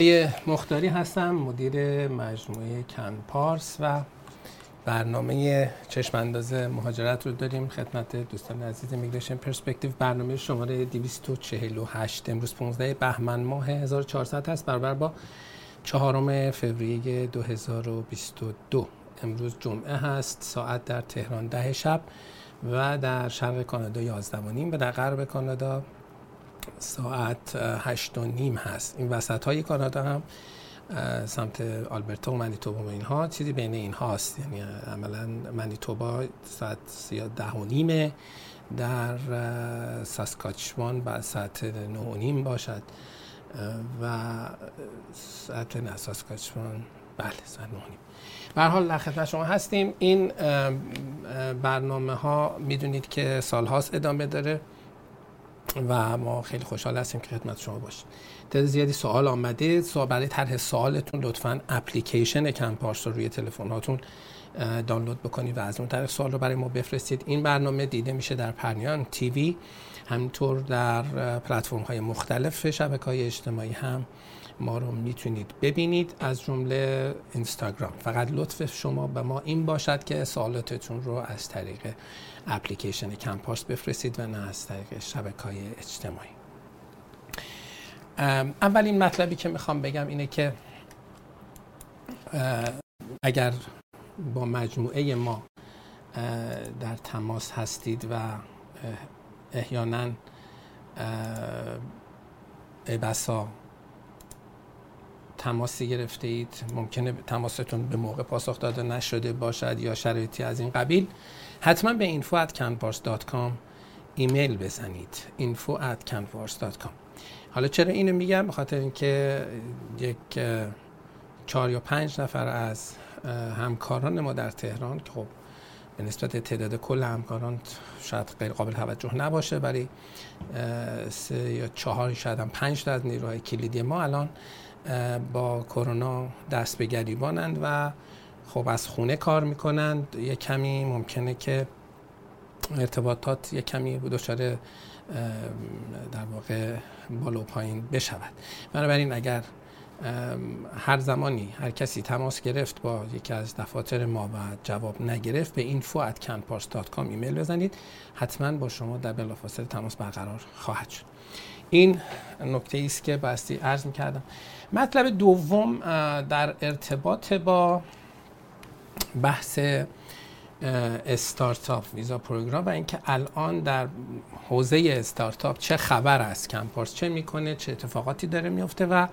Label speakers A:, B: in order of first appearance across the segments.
A: علی مختاری هستم مدیر مجموعه کن پارس و برنامه چشم انداز مهاجرت رو داریم. خدمت دوستان عزیز میگریشن پرسپکتیو برنامه شماره 248 امروز 15 بهمن ماه 1400 هست. برابر با چهارم فوریه 2022 امروز جمعه هست ساعت در تهران ده شب و در شرق کانادا 11 و در غرب کانادا ساعت هشت و نیم هست. این وسط های کانادا هم سمت آلبرتا و منیتوبا و اینها چیزی بین این هاست یعنی عملا منیتوبا ساعت ده و نیمه در ساسکاچوان بعد ساعت نه و نیم باشد. و ساعت نه ساسکاچوان بله ساعت نه و نیم. حال در خدمت شما هستیم. این برنامه ها می‌دونید که سالهاست ادامه داره. و ما خیلی خوشحال هستیم که خدمت شما باشیم. تعداد زیادی سوال آمده. سوال برای طرح سوالتون لطفا اپلیکیشن کمپارس رو روی تلفن هاتون دانلود بکنید و از اون طریق سوال رو برای ما بفرستید. این برنامه دیده میشه در پرنیان تیوی همینطور در پلتفرم های مختلف شبکه های اجتماعی هم ما رو می‌تونید ببینید. از جمله اینستاگرام. فقط لطف شما به ما این باشد که سوالاتتون رو از طریق اپلیکیشن کمپارس بفرستید و نه از طریق شبکه های اجتماعی اولین مطلبی که می‌خوام بگم اینه که اگر با مجموعه ما در تماس هستید و احیانا بسا تماسی گرفته اید ممکنه تماستون به موقع پاسخ داده نشده باشد یا شرایطی از این قبیل؟ حتما به info@canvas.com ایمیل بزنید. info@canvas.com حالا چرا اینو میگم؟ به خاطر اینکه یک چهار یا پنج نفر از همکاران ما در تهران که خب به نسبت تعداد کل همکاران شاید غیر قابل توجه نباشه برای سه یا چهار شاید هم پنج تا از نیروهای کلیدی ما الان با کرونا دست به گریبانند و خب از خونه کار می‌کنند. یه کمی ممکنه که ارتباطات یه کمی دچار در واقع بالا و پایین بشود. بنابراین اگر هر زمانی هر کسی تماس گرفت با یکی از دفاتر ما و جواب نگرفت به info@canpars.com ایمیل بزنید. حتما با شما در بلافاصله تماس برقرار خواهد شد. این نکته است که باستی عرض می‌کردم. مطلب دوم در ارتباط با بحث استارتاپ ویزا پروگرام و اینکه الان در حوزه استارتاپ چه خبر است کمپارس چه می‌کنه چه اتفاقاتی داره میفته و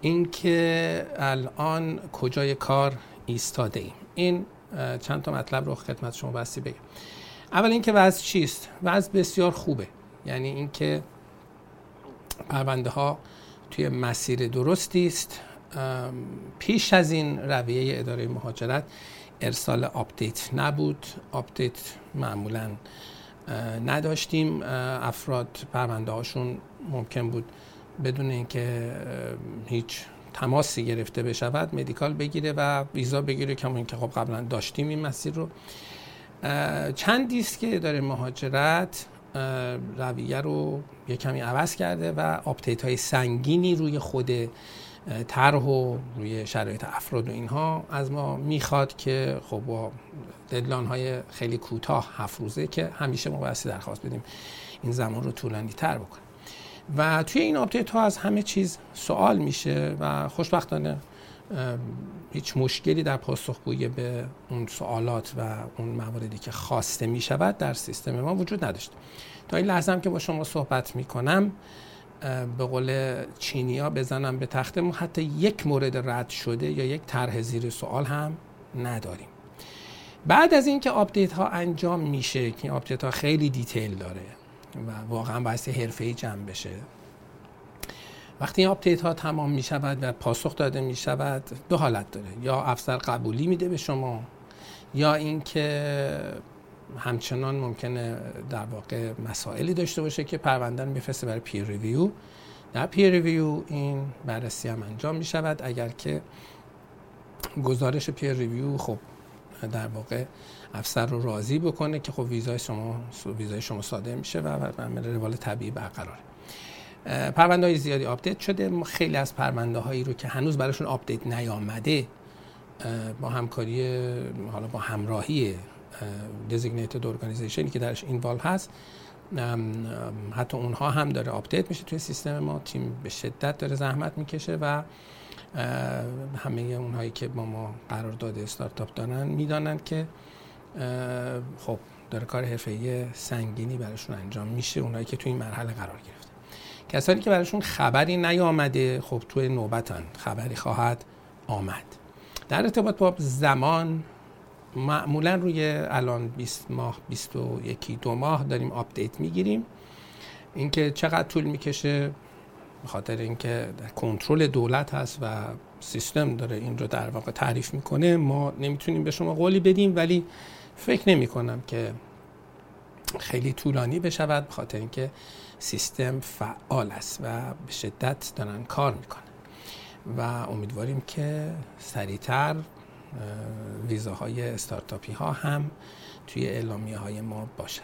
A: اینکه الان کجای کار ایستاده ایم. این چند تا مطلب رو خدمت شما بستی بگم. اول اینکه وضع چیست؟ وضع بسیار خوبه. یعنی اینکه پرونده ها توی مسیر درستی است. پیش از این رویه اداره مهاجرت ارسال update نبود. update معمولا نداشتیم. افراد پرونده هاشون ممکن بود بدون اینکه هیچ تماسی گرفته بشود medical بگیره و ویزا بگیره کما اینکه خب قبلا داشتیم این مسیر رو. چندی است که اداره مهاجرت رویه رو یه کمی عوض کرده و update های سنگینی روی خود طرح و روی شرایط افراد و اینها از ما می‌خواد که خب با deadline های خیلی کوتاه هفت روزه که همیشه ما بایستی درخواست بدیم این زمان رو طولانی تر بکنیم و توی این update ها از همه چیز سوال میشه و خوشبختانه هیچ مشکلی در پاسخگویی به اون سوالات و اون مواردی که خواسته می شود در سیستم ما وجود نداشت. تا این لحظه هم که با شما صحبت می کنم به قول چینیا بزنم به تخته ما حتی یک مورد رد شده یا یک طرح زیر سوال هم نداریم. بعد از اینکه update ها انجام میشه که update ها خیلی detail داره و واقعا بایست حرفه‌ای جمع بشه وقتی این update ها تمام می شود و پاسخ داده می شود دو حالت داره. یا افسر قبولی میده به شما یا اینکه همچنان ممکنه در واقع مسائلی داشته باشه که پرونده رو میفرسته برای peer review در peer review این بررسی هم انجام می شود اگر که گزارش peer review خب در واقع افسر رو راضی بکنه که خب ویزای شما ویزای شما صادر میشه و عملا روال طبیعی برقراره. پرونده های زیادی update شده. ما خیلی از پرونده هایی رو که هنوز براشون update نیامده با همکاری حالا با همراهی designated organization که درش involve هست حتی اونها هم داره update میشه توی سیستم ما. تیم به شدت داره زحمت می‌کشه و همه اونهایی که با ما قرارداد استارتاپ دارن می‌دانند که خب داره کار حرفه‌ای سنگینی براشون انجام میشه. اونایی که توی این مرحله قرار گرفته کسانی که براشون خبری نیامده خب توی نوبتن خبری خواهد آمد. در ارتباط با زمان معمولا روی الان 20 ماه 21 دو ماه داریم آپدیت می‌گیریم. اینکه چقدر طول می‌کشه به خاطر اینکه در کنترل دولت هست و سیستم داره این رو در واقع تعریف می‌کنه ما نمی‌تونیم به شما قولی بدیم ولی فکر نمی کنم که خیلی طولانی بشود به خاطر اینکه سیستم فعال است و به شدت دارن کار می‌کنن. و امیدواریم که سریعتر ویزاهای استارتاپی ها هم توی اعلامیه های ما باشد.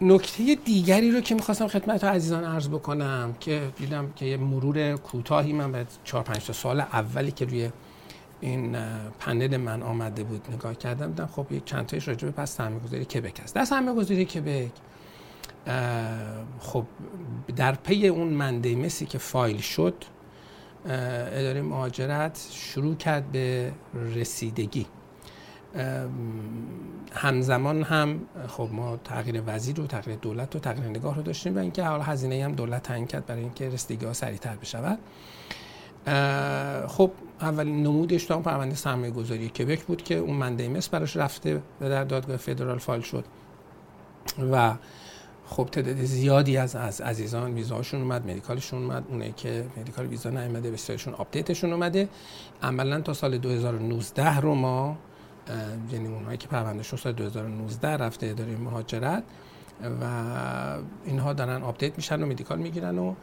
A: نکته دیگری رو که می‌خواستم خدمت عزیزان عرض بکنم که دیدم که یه مرور کوتاهی من به 4 5 سال اولی که روی این پنل من آمده بود نگاه کردم دیدم خب یک چند تایش راجع به پس سرمایه‌گذاری کبک است. در سرمایه‌گذاری کبک خب در پی اون منده مسی که فایل شد اداره مهاجرت شروع کرد به رسیدگی. همزمان هم خب ما تغییر وزیر و تغییر دولت و تغییر نگاه رو داشتیم و اینکه حالا هزینه هم دولت تعیین کرد برای اینکه رسیدگی ها سریعتر بشود. خب اولین نمودش تو پرونده سرمایه گذاری کبک بود که اون mandamus براش رفته و در دادگاه فدرال فایل شد و خب تعداد زیادی از از عزیزان ویزاشون اومد medical شون اومد اونایی که medical ویزا نیومده بسیارشون update شون اومده. عملا تا سال 2019 رو ما یعنی اونهایی که پروندهشون سال 2019 رفته اداره مهاجرت و اینها دارن update میشن و medical می‌گیرن و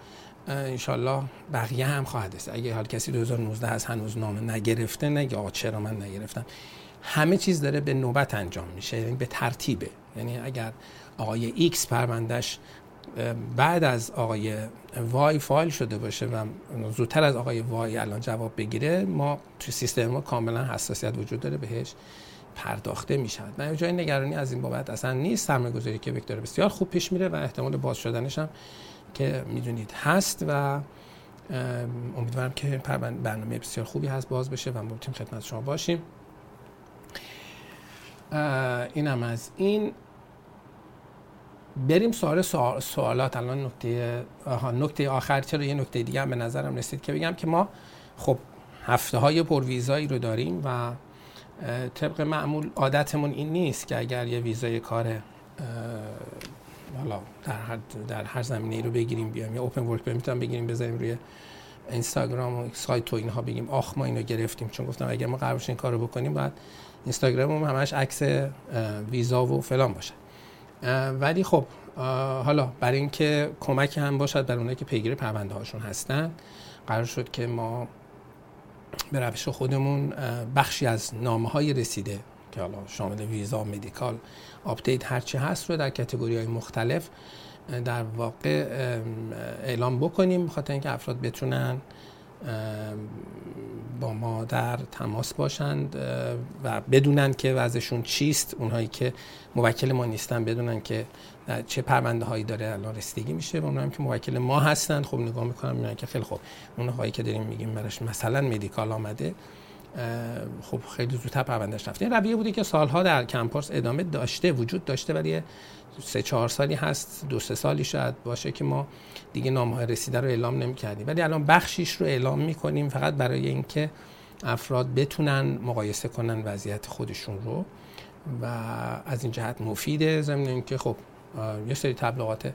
A: انشالله بقیه هم خواهد رسید اگه حال کسی 2019 از هنوز نامه نگرفته نگه آقا چرا من نگرفتم؟ همه چیز داره به نوبت انجام میشه یعنی به ترتیبه. یعنی اگر آقای ایکس پروندهش بعد از آقای وای فایل شده باشه و زودتر از آقای وای الان جواب بگیره ما تو سیستم ما کاملا حساسیت وجود داره بهش پرداخته می شود من جای نگرانی از این بابت اصلا نیست. سرمایه گذاری که داره بسیار خوب پیش میره و احتمال باز شدنش هم که می‌دونید هست و امیدوارم که برنامه بسیار خوبی هست باز بشه و ما خدمت شما باشیم. اینم از این. بریم سوال سوالات. الان نکته نکته آخر. چرا یه نکته دیگه هم به نظرم رسید که بگم که ما خب هفته های ویزایی رو داریم و طبق معمول عادتمون این نیست که اگر یه ویزای کار حالا در هر, در هر زمینه رو بگیریم بیایم یا اوپن ورک می‌تونم بگیریم بذاریم روی اینستاگرام و سایت و اینها بگیم آخ ما اینو گرفتیم. چون گفتم اگر ما قرار این کارو بکنیم باید اینستاگرام همش عکس ویزا و فلان باشه. ولی خب حالا برای اینکه کمک هم باشد برای اونایی که پیگیر پرونده هاشون هستن قرار شد که ما به روش خودمون بخشی از نامه های رسیده که حالا شامل ویزا medical update هرچی هست رو در category های مختلف در واقع اعلام بکنیم بخاطر اینکه افراد بتونن با ما در تماس باشند و بدونن که وضعشون چیست. اونهایی که موکل ما نیستن بدونن که چه پرونده هایی داره الان رسیدگی میشه و اونهایی که موکل ما هستن. خب نگاه می‌کنم می‌بینن که خیلی خوب. اونهایی که داریم میگیم براش مثلا medical آمده خب خیلی زودتر پروندهش رفته. این رویه بوده که سالها در کمپارس ادامه داشته وجود داشته ولی سه چهار سالی هست دو سه سالی شاید باشه که ما دیگه نامه رسیده رو اعلام نمی کردیم ولی الان بخشیش رو اعلام می کنیم فقط برای اینکه افراد بتونن مقایسه کنن وضعیت خودشون رو و از این جهت مفیده ضمن اینکه خب یه سری تبلیغات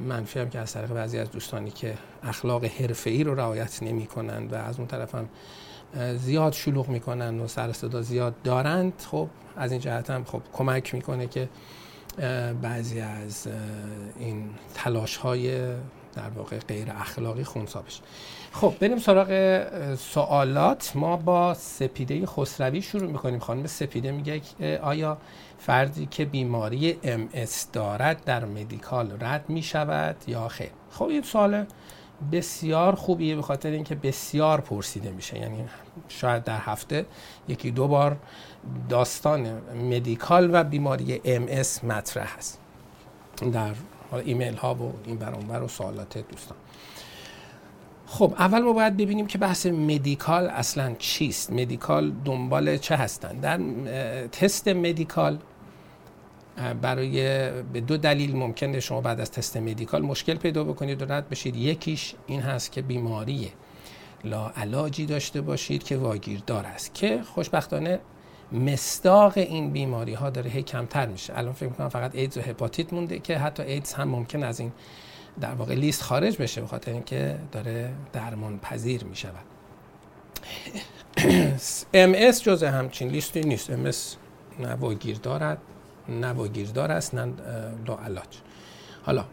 A: منفی هم که از طریق بعضی از دوستانی که اخلاق حرفه‌ای رو رعایت نمی‌کنن و از اون طرف هم زیاد شلوغ می‌کنن و سر زیاد دارند خب از این جهت هم خب کمک می‌کنه که بعضی از این تلاش های در واقع غیر اخلاقی خونسا بشه خب بریم سراغ سوالات. ما با سپیده خسروی شروع می‌کنیم. خانم سپیده میگه آیا فردی که بیماری ام دارد در مدیکال رد می‌شود یا خیر؟ خب این سوال بسیار خوبیه به خاطر اینکه بسیار پرسیده میشه. یعنی شاید در هفته یکی دو بار داستان medical و بیماری ام مطرح هست در ایمیل ها و این ور اون ور و سوالات دوستان. خب اول ما باید ببینیم که بحث medical اصلا چیست. medical دنبال چه هستن؟ در تست medical برای به دو دلیل ممکنه شما بعد از تست medical مشکل پیدا بکنید و رد بشید. یکیش این هست که بیماری لا علاجی داشته باشید که واگیردار است. که خوشبختانه مصداق این بیماری ها داره هی کمتر میشه. الان فکر می‌کنم فقط ایدز و هپاتیت مونده که حتی ایدز هم ممکن از این در واقع لیست خارج بشه به خاطر اینکه داره درمان پذیر می‌شود. MS جزء همچین لیستی نیست. اس نه واگیر دارد نه واگیردار است نه علاج. حالا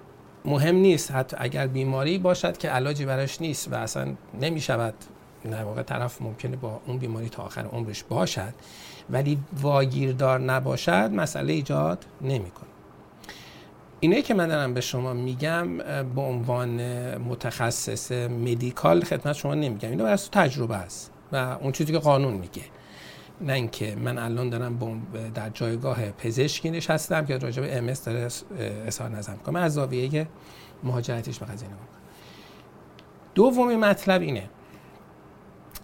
A: مهم نیست حتی اگر بیماری باشد که علاجی براش نیست و اصلا نمی شود در واقع طرف ممکنه با اون بیماری تا آخر عمرش باشد ولی واگیردار نباشد مسئله ایجاد نمی‌کنه. اینه که من دارم به شما میگم به عنوان متخصص مدیکال خدمت شما نمیگم. اینو بر تجربه است و اون چیزی که قانون میگه. نه اینکه من الان دارم در جایگاه پزشکی نشستم که راجع به ام داره اظهار نظر می‌کنم از زاویه مهاجرتیش به قضیه نگاه دومی مطلب اینه.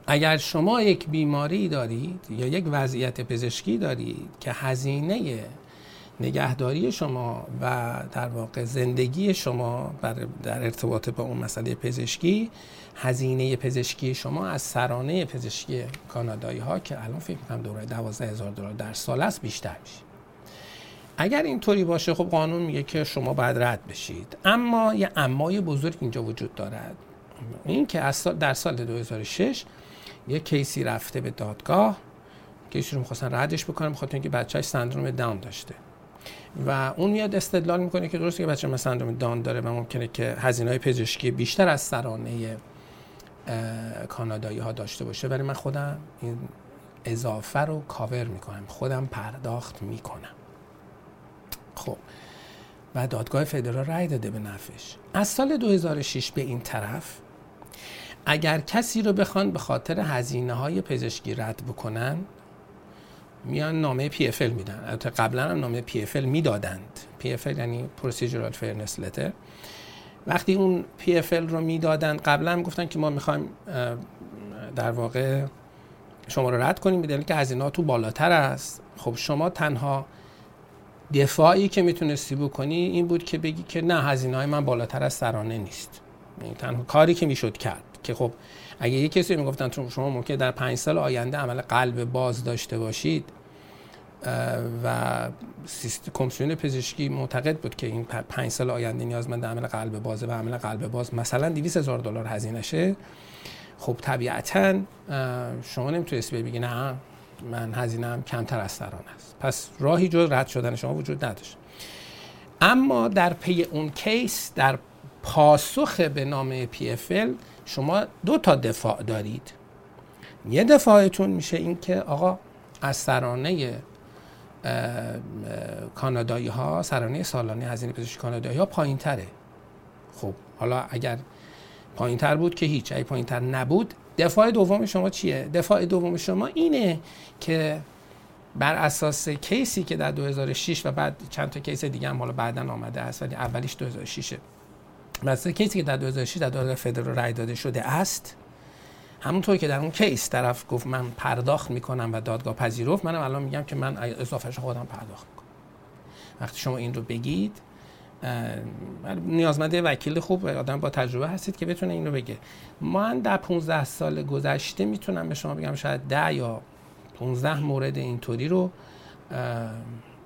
A: اگر شما یک بیماری دارید یا یک وضعیت پزشکی دارید که هزینه نگهداری شما و در واقع زندگی شما در ارتباط با اون مسئله پزشکی هزینه پزشکی شما از سرانه پزشکی کانادایی ها که الان فکر می‌کنم دوره 12 هزار دلار در سال است بیشتر میشه. اگر اینطوری باشه خب قانون میگه که شما باید رد بشید. اما یه امای بزرگ اینجا وجود دارد. این که از در سال 2006 یه کیسی رفته به دادگاه. کیسی رو می‌خواستن ردش بکنن بخاطر اینکه بچهش سندروم داون داشته. و اون میاد استدلال می‌کنه که درسته که بچه مثلا سندروم دان داره و ممکنه که هزینه های پزشکی بیشتر از سرانه کانادایی ها داشته باشه. ولی من خودم این اضافه رو کاور می‌کنم. خودم پرداخت می‌کنم. خب. و دادگاه فدرال رای داده به نفعش از سال 2006 به این طرف اگر کسی رو بخوان به خاطر هزینه های پزشکی رد بکنن میان نامه PFL میدن. البته قبلا هم نامه PFL می‌دادند. PFL یعنی procedural fairness letter وقتی اون پی اف ال رو می‌دادن قبلا هم گفتن که ما می‌خوایم در واقع شما رو رد کنیم به که هزینه تو بالاتر است. خب شما تنها دفاعی که می‌تونستی بکنی این بود که بگی که نه هزینه های من بالاتر از سرانه نیست. یعنی تنها کاری که می‌شد کرد. که خب اگه یه کسی می‌گفتن شما ممکن در پنج سال آینده عمل قلب باز داشته باشید و کمیسیون پزشکی معتقد بود که این پنج سال آینده نیازمند عمل قلب بازه و عمل قلب باز مثلا 200 هزار دلار هزینه شه خب طبیعتا شما نمی‌تونید بگی نه من هزینه هم کمتر از سران است. پس راهی جز رد شدن شما وجود نداشت. اما در پی اون کیس در پاسخ به نام PFL شما دو تا دفاع دارید. یه دفاعتون میشه این که آقا از سرانه کانادایی ها سرانه سالانه هزینه پزشکی کانادایی ها پایین تره خب حالا اگر پایین تر بود که هیچ اگه پایین تر نبود دفاع دوم شما چیه؟ دفاع دوم شما اینه که بر اساس کیسی که در 2006 و بعد چند تا کیس دیگه هم حالا بعدا آمده است ولی اولیش 2006 بر اساس کیسی که در 2006 در دادگاه فدرال رای داده شده است همونطور که در اون کیس طرف گفت من پرداخت می‌کنم و دادگاه پذیرفت منم الان میگم که من اضافهش خودم پرداخت می‌کنم. وقتی شما این رو بگید نیازمنده وکیل خوب آدم با تجربه هستید که بتونه این رو بگه. من در 15 سال گذشته می‌تونم به شما بگم شاید 10 یا 15 مورد اینطوری رو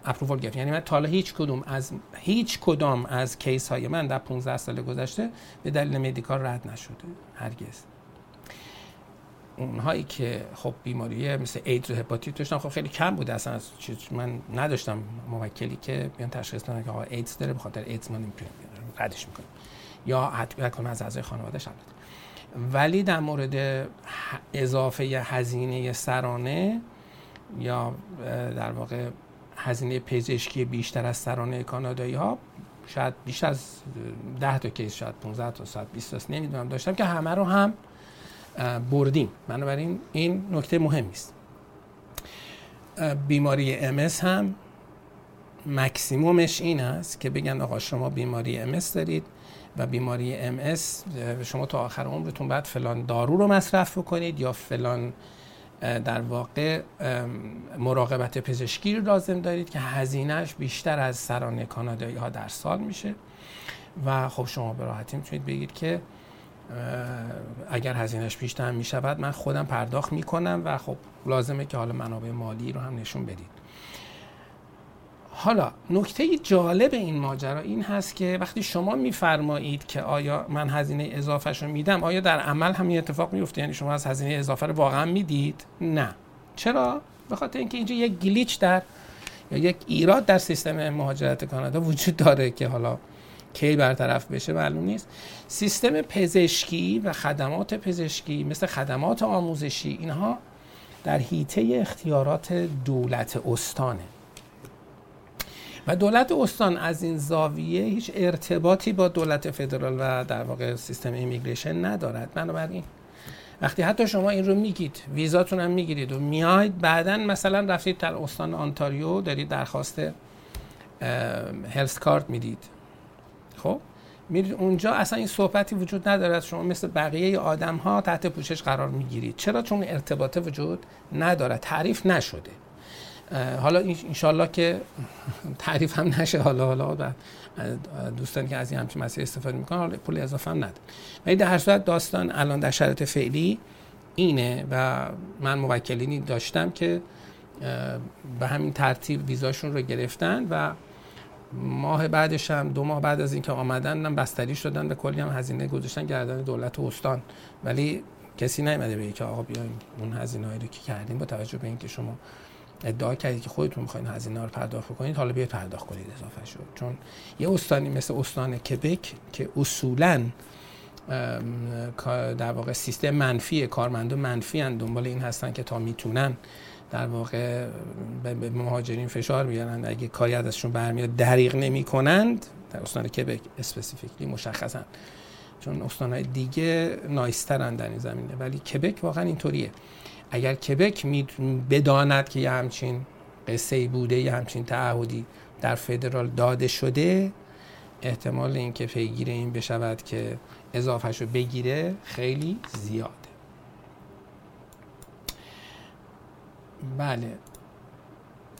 A: اپرووال گرفت. یعنی من تا هیچ کدوم از هیچ کدام از کیس های من در 15 سال گذشته به دلیل مدیکال رد نشده. هرگز. اونهایی که خب بیماری مثل ایدز و هپاتیت داشتن خب خیلی کم بوده. اصلا از من نداشتم موکلی که بیان تشخیص دادن که آقا ایدز داره به خاطر ایدز ما ردش می‌کنیم. یا حتما کنه از اعضای خانوادهش البته ولی در مورد اضافه هزینه سرانه یا در واقع هزینه پزشکی بیشتر از سرانه کانادایی ها شاید بیشتر از 10 تا کیس شاید 15 تا 100 20 تا نمی‌دونم. داشتم که همه رو هم بردیم. بنابراین این نکته مهمی است بیماری ام هم مکسیمومش این است که بگن آقا شما بیماری ام دارید و بیماری ام شما تا آخر عمرتون بعد فلان دارو رو مصرف بکنید یا فلان در واقع مراقبت پزشکی رو لازم دارید که هزینهش بیشتر از سرانه کانادایی ها در سال میشه. و خب شما به راحتی می‌تونید بگید که اگر هزینهش بیشتر می‌شود من خودم پرداخت می‌کنم و خب لازمه که حالا منابع مالی رو هم نشون بدید. حالا نکته جالب این ماجرا این هست که وقتی شما میفرمایید که آیا من هزینه اضافه میدم آیا در عمل همین اتفاق میفته یعنی شما از هزینه اضافه رو واقعا می‌دید؟ نه. چرا؟ به خاطر اینکه اینجا یک گلیچ در یا یک ایراد در سیستم مهاجرت کانادا وجود داره که حالا کی برطرف بشه معلوم نیست. سیستم پزشکی و خدمات پزشکی مثل خدمات آموزشی اینها در حیطه اختیارات دولت استانه. و دولت استان از این زاویه هیچ ارتباطی با دولت فدرال و در واقع سیستم ایمیگریشن ندارد. بنابراین وقتی حتی شما این رو میگید ویزاتون هم می‌گیرید و میاید بعدا مثلا رفتید در استان آنتاریو دارید درخواست هلس کارت می‌دید. خب؟ میرید اونجا اصلا این صحبتی وجود ندارد شما. مثل بقیه آدم ها تحت پوشش قرار می‌گیرید. چرا؟ چون ارتباطه وجود ندارد تعریف نشده. حالا انشالله که تعریف هم نشه. حالا حالا و دوستانی که از این همچین مسئله استفاده می‌کنن حالا پول اضافه هم نداره ولی در هر صورت داستان الان در شرایط فعلی اینه و من موکلینی داشتم که به همین ترتیب ویزاشون رو گرفتن و ماه بعدش هم دو ماه بعد از اینکه آمدن هم بستری شدن به کلی هم هزینه گذاشتن گردن دولت و استان. ولی کسی نیومده به که آقا بیایم اون هزینه رو که کردیم با توجه به اینکه شما ادعا کردید که خودتون می‌خواین هزینه رو پرداخت کنید حالا بیاید پرداخت کنید اضافه شد چون یه استانی مثل استان کبک که اصولا در واقع سیستم منفی کارمنده منفی هن دنبال این هستن که تا می‌تونن در واقع به مهاجرین فشار بیارن. اگه کاری ازشون برمیاد دریغ نمی کنند در استان کبک اسپسیفیکلی مشخصا. چون استانهای دیگه نایسترن در این زمینه. ولی کبک واقعا اینطوریه. اگر کبک می بداند که یه همچین قصه بوده یه همچین تعهدی در فدرال داده شده احتمال اینکه پیگیر این بشود که اضافهش رو بگیره خیلی زیاده. بله.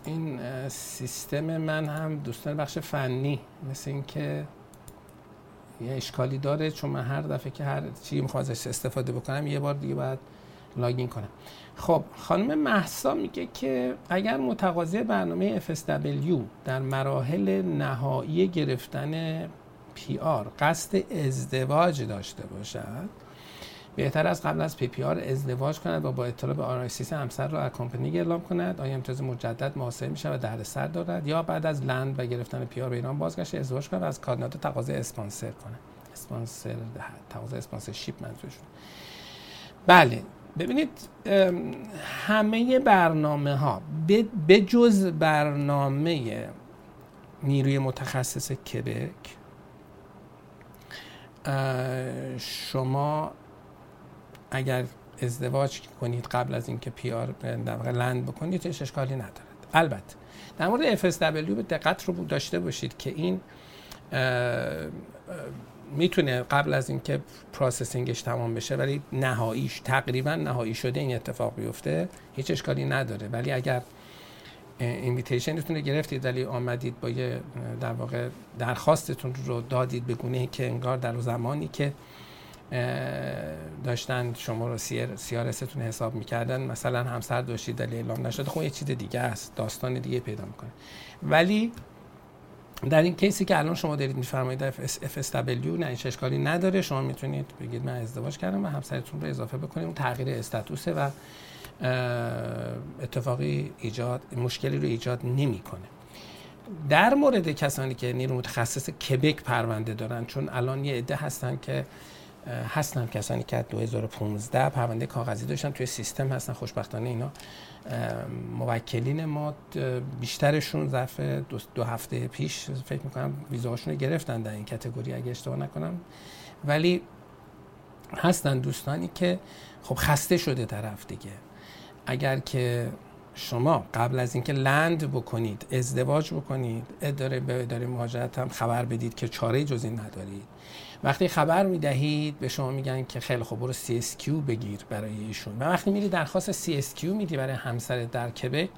A: این سیستم من هم دوستان بخش فنی مثل اینکه یه اشکالی داره چون من هر دفعه که هر چی می‌خوام استفاده بکنم یه بار دیگه باید لاگین کنم. خب خانم محسا میگه که اگر متقاضی برنامه FSW در مراحل نهایی گرفتن پی آر قصد ازدواج داشته باشد بهتر از قبل از پی پی آر ازدواج کند و با اطلاع به آرایسیس همسر را از کمپانی اعلام کند. آیا امتیاز مجدد محاسبه میشه و در سر دارد؟ یا بعد از لند و گرفتن پی آر به ایران بازگشت ازدواج کند و از کانادا تقاضای اسپانسر کنه اسپانسر تقاضای اسپانسرشیپ منظورشون. بله. ببینید همه برنامه ها به جز برنامه نیروی متخصص کبک شما اگر ازدواج کنید قبل از اینکه پیار در land بکنید هیچ اشکالی ندارد. البته در مورد FSW به دقت رو داشته باشید که این می‌تونه قبل از اینکه processing ش تمام بشه ولی نهاییش تقریبا نهایی شده این اتفاق بیفته هیچ اشکالی نداره. ولی اگر invitation تون رو گرفتید ولی آمدید با یه در واقع درخواستتون رو دادید به گونه که انگار در زمانی که داشتن شما رو سیارستون حساب می‌کردن مثلا همسر داشتید ولی اعلام نشده خب یه چیز دیگه است داستان دیگه پیدا می‌کنه. ولی در این کیسی که الان شما دارید میفرمایید FSW نه این اشکالی نداره. شما می‌تونید بگید من ازدواج کردم و همسرتون رو اضافه بکنید اون تغییر استاتوسه و اتفاقی ایجاد مشکلی رو ایجاد نمی‌کنه. در مورد کسانی که نیرو متخصص کبک پرونده دارن چون الان یه عده هستن که هستن کسانی که 2015 پرونده کاغذی داشتن توی سیستم هستن خوشبختانه اینا. موکلین ما بیشترشون ظرف دو, هفته پیش فکر می‌کنم ویزاشون رو گرفتن در این کتگوری اگه اشتباه نکنم. ولی هستن دوستانی که خب خسته شده طرف دیگه. اگر که شما قبل از اینکه لند بکنید ازدواج بکنید اداره به اداره مهاجرت هم خبر بدید که چاره جز این ندارید. وقتی خبر می‌دهید به شما میگن که خیلی خوب برو CSQ بگیر برای ایشون. و وقتی میری درخواست CSQ میدی برای همسر در کبک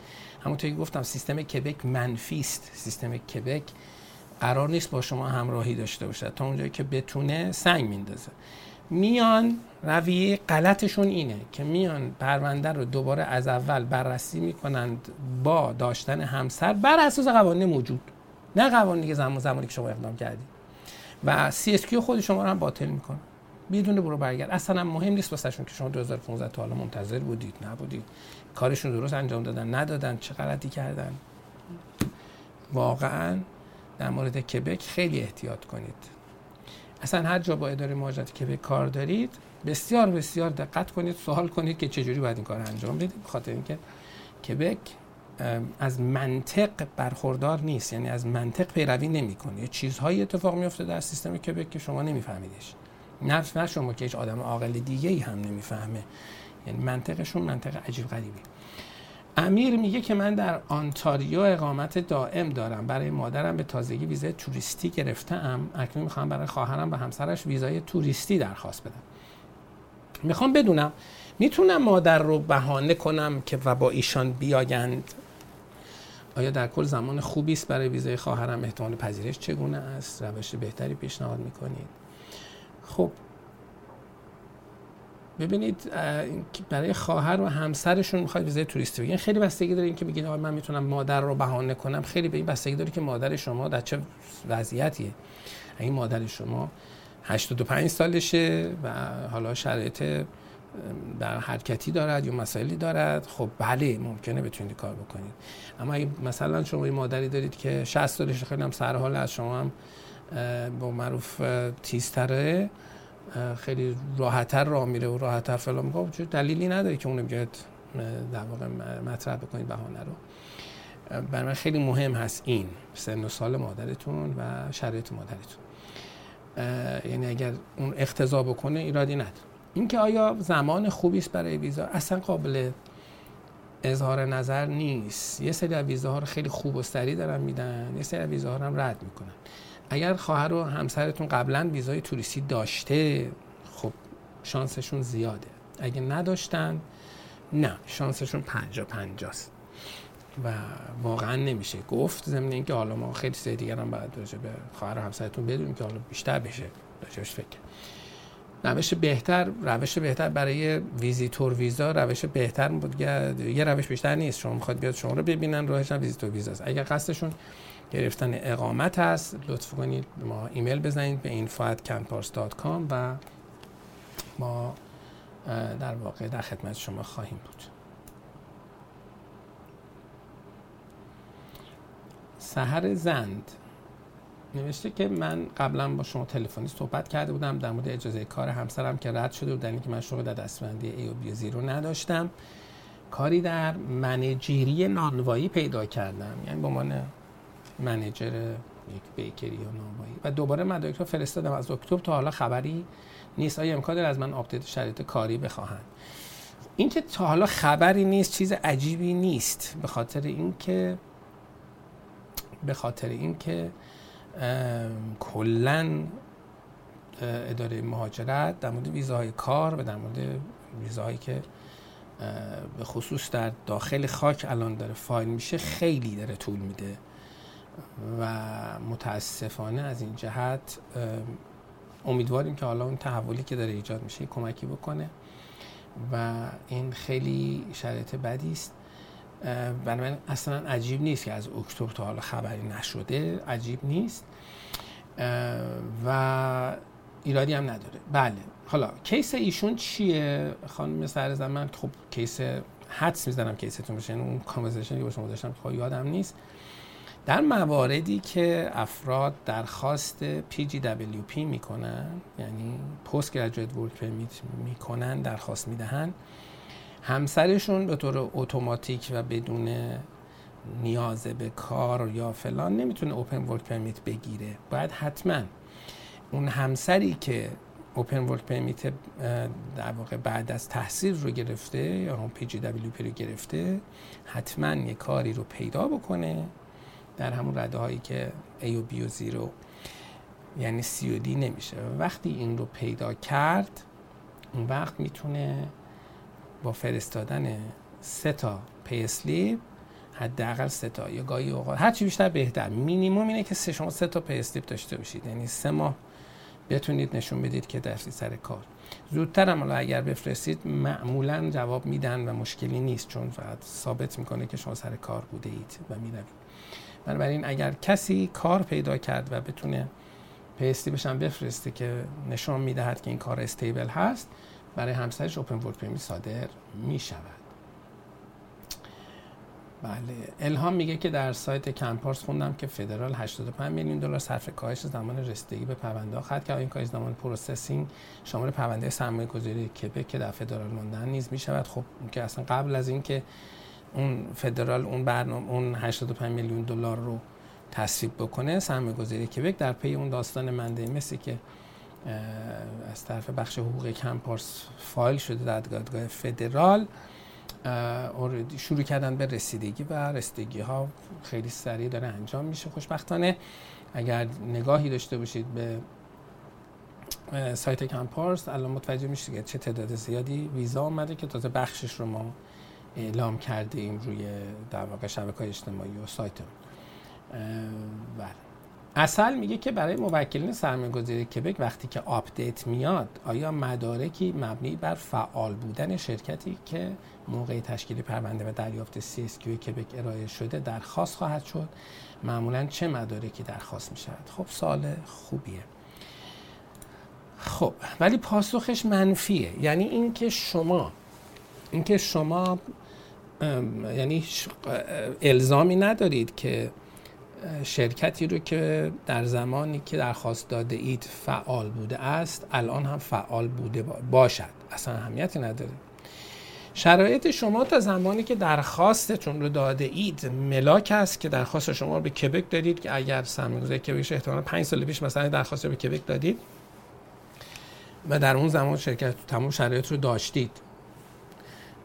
A: همونطور که گفتم سیستم کبک منفی است. سیستم کبک قرار نیست با شما همراهی داشته باشه. تا اونجایی که بتونه سنگ میندازه. میان رویه غلطشون اینه که میان پرونده رو دوباره از اول بررسی می‌کنند با داشتن همسر بر اساس قوانین موجود. نه قوانینی که زمان زمانی که شما اقدام کردید. و CSQ خود شما رو هم باطل می‌کنه. بدون برو برگرد. اصلا هم مهم نیست واسهشون که شما 2015 تا حالا منتظر بودید نبودید. کارشون درست انجام دادن ندادن چه غلطی کردن. واقعا در مورد کبک خیلی احتیاط کنید. اصلا هر جا با اداره مهاجرت کبک کار دارید بسیار بسیار دقت کنید سوال کنید که چجوری باید این کار انجام بدید. خاطر اینکه کبک از منطق برخوردار نیست. یعنی از منطق پیروی نمی‌کنه. یه چیزهایی اتفاق میفته در سیستم کبک که شما نمیفهمیدش. نه نه شما که هیچ آدم عاقل دیگه ای هم نمی‌فهمه. یعنی منطقشون منطق عجیب غریبی امیر میگه که من در آنتاریو اقامت دائم دارم. برای مادرم به تازگی ویزای توریستی گرفتم. اکنون می‌خوام برای خواهرم و همسرش ویزای توریستی درخواست بدم. می‌خوام بدونم می‌تونم مادر رو بهانه کنم که و با ایشان بیایند؟ آیا در کل زمان خوبی است برای ویزای خواهرم احتمال پذیرش چگونه است؟ روش بهتری پیشنهاد می‌کنید. خب ببینید برای خواهر و همسرشون می‌خواد ویزای توریستی بگیرن خیلی بستگی داره اینکه بگید من می‌تونم مادر رو بهانه کنم. خیلی به این بستگی داره که مادر شما در چه وضعیتیه. این مادر شما 85 سالشه و حالا شرایط در حرکتی دارد یا مسائلی دارد؟ خب بله ممکنه بتونید کار بکنید. اما اگه مثلا شما یه مادری دارید که 60 سالش خیلی هم سرحال از شما هم با معروف تیزتره خیلی راحتتر راه میره و راحتتر فلان میگه خب دلیلی نداره که اونو بیاد در واقع مطرح بکنید بهانه رو. برای من خیلی مهم هست این سن و سال مادرتون و شرایط مادرتون. یعنی اگر اون اختضا بکنه ایرادی نداره. اینکه آیا زمان خوبی است برای ویزا اصلا قابل اظهار نظر نیست. یه سری از ویزاها رو خیلی خوب و سریع دارن میدن یه سری از ویزاها رو هم رد می‌کنن. اگر خواهر همسرتون قبلا ویزای توریستی داشته خب شانسشون زیاده. اگه نداشتن نه شانسشون پنجا پنجاست. و واقعا نمیشه گفت ضمن اینکه حالا ما خیلی سری دیگر هم باید راجع به خواهر همسرتون بدونیم که حالا بیشتر بشه. راجعش فکر. روش بهتر روش بهتر برای visitor visa روش بهتر بود یه روش بیشتر نیست. شما می‌خواد بیاد شما رو ببینن راهش هم visitor visa ست اگر قصدشون گرفتن اقامت هست لطف کنید ما ایمیل بزنید به info@canpars.com و ما در واقع در خدمت شما خواهیم بود. سهر زند. نوشته که من قبلا با شما تلفنی صحبت کرده بودم در مورد اجازه کار همسرم که رد شده بود در من شغل در دستبندی ای و بی زیرو نداشتم. کاری در manager ی نانوایی پیدا کردم یعنی به عنوان manager یک bakery یا نانوایی. و دوباره مدارک رو فرستادم از اکتبر تا حالا خبری نیست. آیا امکان داره از من update شرایط کاری بخواهند؟ اینکه تا حالا خبری نیست چیز عجیبی نیست. به خاطر اینکه به خاطر اینکه کلا اداره مهاجرت در مورد ویزاهای کار و در مورد ویزاهایی که به خصوص در داخل خاک الان داره فایل میشه خیلی داره طول میده و متاسفانه از این جهت امیدواریم که حالا اون تحولی که داره ایجاد میشه کمکی بکنه و این خیلی شرایط بدی است. برای من اصلا عجیب نیست که از اکتبر تا حالا خبری نشده عجیب نیست. و ایرادی هم نداره. بله. حالا case ایشون چیه؟ خانم سر زمان خب case حدس می‌زنم case تون بشه اون conversation ی که با شما داشتم خب یادم نیست. در مواردی که افراد درخواست PGWP می‌کنن یعنی post graduate work permit می‌کنن درخواست می‌دهن همسرشون به طور اتوماتیک و بدون نیاز به کار یا فلان نمی‌تونه open work permit بگیره. باید حتما اون همسری که open work permit در واقع بعد از تحصیل رو گرفته یا هم PG رو گرفته حتما یه کاری رو پیدا بکنه در همون رده هایی که A و B و zero یعنی C و D نمیشه. وقتی این رو پیدا کرد اون وقت می‌تونه با فرستادن سه تا pay slip حداقل سه تا. یا گاهی اوقات هر چی بیشتر بهتر. مینیمم اینه که سه شما سه تا pay slip داشته باشید. یعنی سه ماه بتونید نشون بدید که درسی سر کار. زودتر هم اگر بفرستید معمولا جواب میدن و مشکلی نیست چون فقط ثابت می‌کنه که شما سر کار بوده اید و می‌روید. بنابراین اگر کسی کار پیدا کرد و بتونه pay stub شو بفرسته که نشان می‌دهد که این کار stable هست برای همسرش open work permit صادر می شود بله. الهام میگه که در سایت کمپارس خوندم که فدرال 85 میلیون دلار صرف کاهش زمان رسیدگی به پرونده خواهد که این کاهش زمان processing شامل پرونده سرمایه گذاری کبک که در فدرال ماندن نیز می شود خب که اصلا قبل از اینکه اون فدرال اون برنامه اون 85 میلیون دلار رو تصویب بکنه سرمایه گذاری کبک در پی اون داستان منده مثل که از طرف بخش حقوق کمپارس فایل شده در دادگاه فدرال. شروع کردن به رسیدگی و رسیدگی ها خیلی سریع داره انجام میشه. خوشبختانه اگر نگاهی داشته باشید به سایت کمپارس الان متوجه میشید که چه تعداد زیادی ویزا آمده که تازه بخشش رو ما اعلام کرده ایم روی در واقع شبکه اجتماعی و سایت بله. اصل میگه که برای موکلین سرمایه‌گذاری کبک وقتی که آپدیت میاد آیا مدارکی مبنی بر فعال بودن شرکتی که موقع تشکیل پرونده و دریافت CSQ کبک ارائه شده درخواست خواهد شد؟ معمولا چه مدارکی درخواست می خب سال خوبیه. خب ولی پاسخش منفیه. یعنی اینکه شما اینکه شما یعنی الزامی ندارید که شرکتی رو که در زمانی که درخواست داده اید فعال بوده است الان هم فعال بوده باشد. اصلا اهمیتی نداره. شرایط شما تا زمانی که درخواستتون رو داده اید ملاک است که درخواست شما رو به کبک دادید که اگر سرمایه‌گذاری کبک احتمالاً 5 سال پیش مثلا درخواست رو به کبک دادید و در اون زمان شرکت تمام شرایط رو داشتید.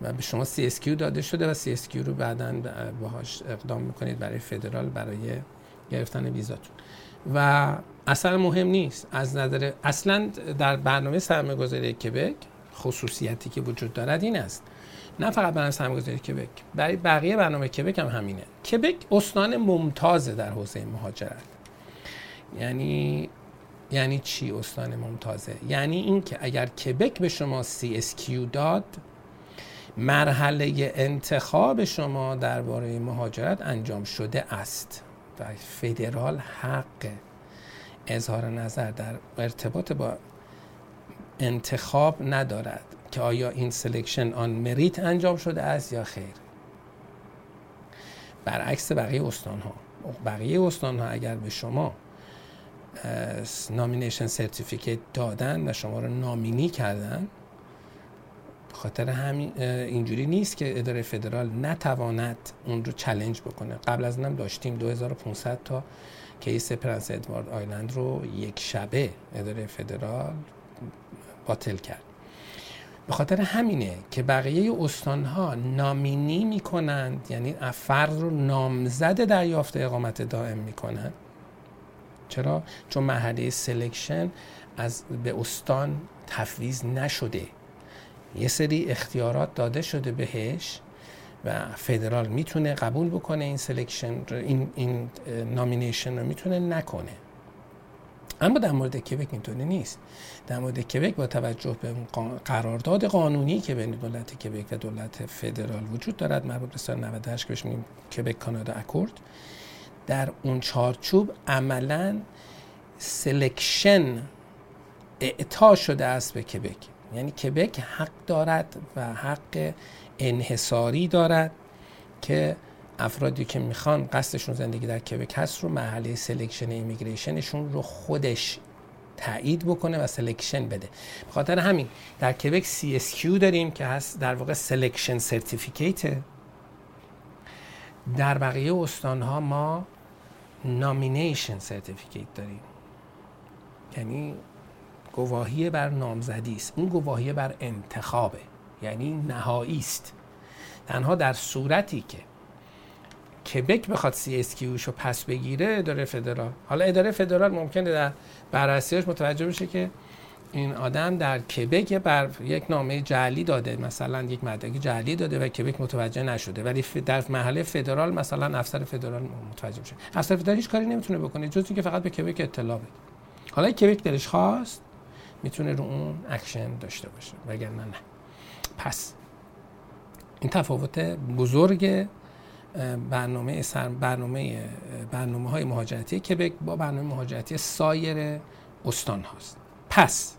A: و به شما CSQ داده شده و CSQ رو بعدا باهاش اقدام می‌کنید برای فدرال برای گرفتن ویزاتون. و اصلا مهم نیست. از نظر اصلا در برنامه سرمایه گذاری کبک خصوصیتی که وجود دارد این است. نه فقط برنامه سرمایه گذاری کبک برای بقیه برنامه کبک هم همینه. کبک استان ممتازه در حوزه مهاجرت. یعنی یعنی چی استان ممتازه؟ یعنی اینکه اگر کبک به شما CSQ داد مرحله انتخاب شما درباره مهاجرت انجام شده است و فدرال حق اظهار نظر در ارتباط با انتخاب ندارد که آیا این selection on merit انجام شده است یا خیر. برعکس بقیه استان ها بقیه استان ها اگر به شما nomination certificate دادن و شما رو nominee کردن خاطر همین اینجوری نیست که اداره فدرال نتواند اون رو challenge بکنه. قبل از اونم داشتیم 2500 تا کیس پرنس ادوارد آیلند رو یک شبه اداره فدرال باطل کرد. به خاطر همینه که بقیه استانها nominee می‌کنند یعنی فرد رو نامزد دریافت اقامت دائم می‌کنند. چرا؟ چون مرحله selection از به استان تفویض نشده. یه سری اختیارات داده شده بهش و فدرال می‌تونه قبول بکنه این selection این, این nomination رو می‌تونه نکنه. اما در مورد کبک اینطوری نیست. در مورد کبک با توجه به قرارداد قانونی که بین دولت کبک و دولت فدرال وجود دارد مربوط به سال 98 که بهش میگیم کبک کانادا accord در اون چارچوب عملا selection اعطا شده است به کبک یعنی کبک حق دارد و حق انحصاری دارد که افرادی که می‌خوان قصدشون زندگی در کبک هست رو مرحله selection immigration شون رو خودش تایید بکنه و selection بده. خاطر همین در کبک CSQ داریم که هست در واقع selection certificate در بقیه استان ها ما nomination certificate داریم. یعنی گواهی بر نامزدی است. اون گواهی بر انتخابه. یعنی نهایی است. تنها در صورتی که کبک بخواد CSQ رو پس بگیره اداره فدرال. حالا اداره فدرال ممکنه در بررسیش متوجه بشه که این آدم در کبک بر یک نامه جعلی داده. مثلا یک مدرک جعلی داده و کبک متوجه نشده. ولی در مرحله فدرال مثلا افسر فدرال متوجه میشه. افسر فدرال هیچ کاری نمی‌تونه بکنه جز اینکه فقط به کبک اطلاع بده. حالا کبک دلش خواست. می‌تونه رو اون اکشن داشته باشه. وگرنه نه. پس این تفاوت بزرگ برنامه سر برنامه برنامه های مهاجرتی کبک با برنامه مهاجرتی سایر استان هاست پس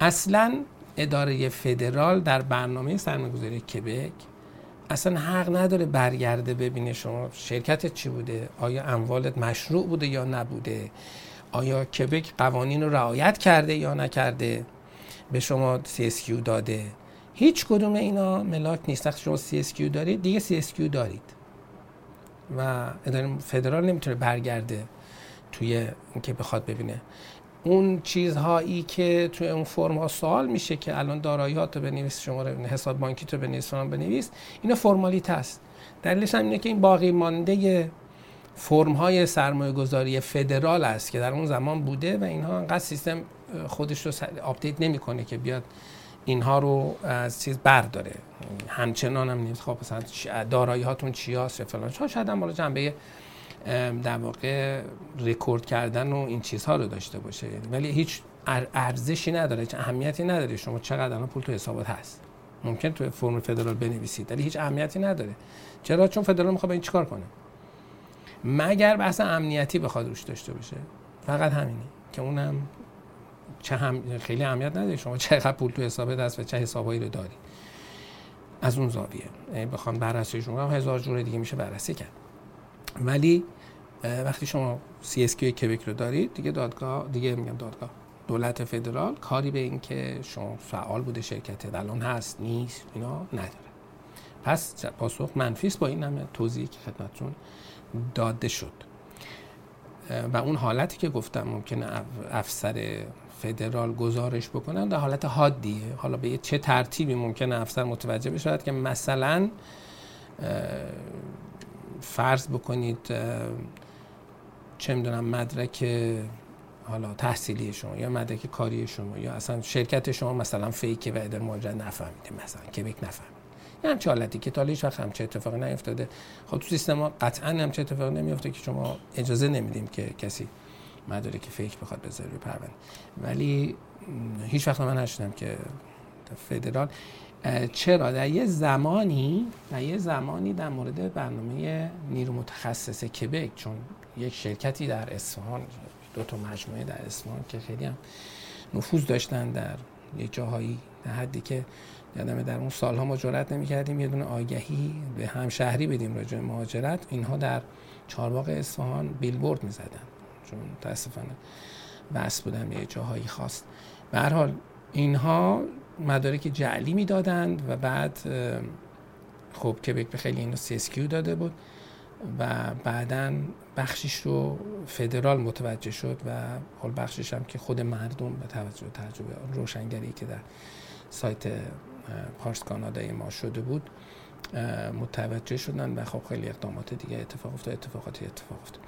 A: اصلا اداره فدرال در برنامه سرمایه‌گذاری کبک اصلا حق نداره برگرده ببینه شما شرکت چی بوده آیا اموالت مشروع بوده یا نبوده. آیا کبک قوانین رو رعایت کرده یا نکرده؟ به شما CSQ داده. هیچ کدوم اینا ملاک نیست. وقتی شما CSQ دارید دیگه CSQ دارید. و اداره فدرال نمی‌تونه برگرده توی اینکه بخواد ببینه. اون چیزهایی که توی اون فرم ها سوال میشه که الان داراییات رو بنویس شما حساب بانکی تو بنویس فلان بنویس اینا formality هست. دلیلش هم اینه که این باقی مانده فرم های سرمایه گذاری فدرال است که در اون زمان بوده و اینها انقدر سیستم خودش رو update نمی‌کنه که بیاد اینها رو از چیز برداره. همچنان هم نیست. خب مثلا دارایی هاتون چی هست فلان. شاید هم بالا جنبه در واقع رکورد کردن و این چیزها رو داشته باشه. ولی هیچ ارزشی نداره هیچ اهمیتی نداره شما چقدر الان پول تو حسابات هست. ممکن تو فرم فدرال بنویسید ولی هیچ اهمیتی نداره. چرا؟ چون فدرال می‌خواد این چیکار کنه. مگر بحث امنیتی بخواد روش داشته باشه؟ فقط همینی که اونم چه هم خیلی اهمیت نداره. شما چقدر پول تو حسابت هست و چه حسابایی رو داری. از اون زاویه. بخوام بررسی شما هزار جور دیگه میشه بررسی کرد. ولی وقتی شما CSQ کبک رو دارید دیگه دادگاه دیگه میگم دادگاه. دولت فدرال کاری به این که شما فعال بوده شرکت الان هست نیست اینا نداره. پس پاسخ منفی با این همه توضیحی که خدمتتون داده شد. و اون حالتی که گفتم ممکنه افسر فدرال گزارش بکنن در حالت حادیه. حالا به چه ترتیبی ممکنه افسر متوجه بشه؟ که مثلا فرض بکنید چه می‌دونم مدرک حالا تحصیلی شما یا مدرک کاری شما یا اصلا شرکت شما مثلا فیکه و ادر ماجرا نفهمیده مثلا کبک نفهمید یه همچه حالتی که تا هیچ وقت همچه اتفاقی نیفتاده. خب تو سیستم ها قطعا همچه اتفاقی نمیفته که شما اجازه نمیدیم که کسی مدارک فیک بخواد بذاره روی پرونده ولی هیچ وقت من نشدم که فدرال چرا؟ در یه زمانی در یه زمانی در مورد برنامه نیرو متخصص کبک چون یک شرکتی در اصفهان دو تا مجموعه در اصفهان که خیلی هم نفوذ داشتن در یه جاهایی در حدی که یادم در اون سالها ما جرئت نمی‌کردیم یه دونه آگهی به همشهری بدیم راجع به مهاجرت. اینها در چهارباغ اصفهان بیلبورد می‌زدن. چون متاسفانه بس بودم یه جاهایی خواست. به هر حال اینها مدارک جعلی می‌دادند و بعد خب کبک به خیلی اینو سی داده بود و بعدا بخشش رو فدرال متوجه شد و حال بخشش هم که خود مردم به توجه تجربه روشنگری که در سایت پارس کانادای ما شده بود متوجه شدن و خب خیلی اقدامات دیگه اتفاق افتاد اتفاقاتی اتفاق افتاد.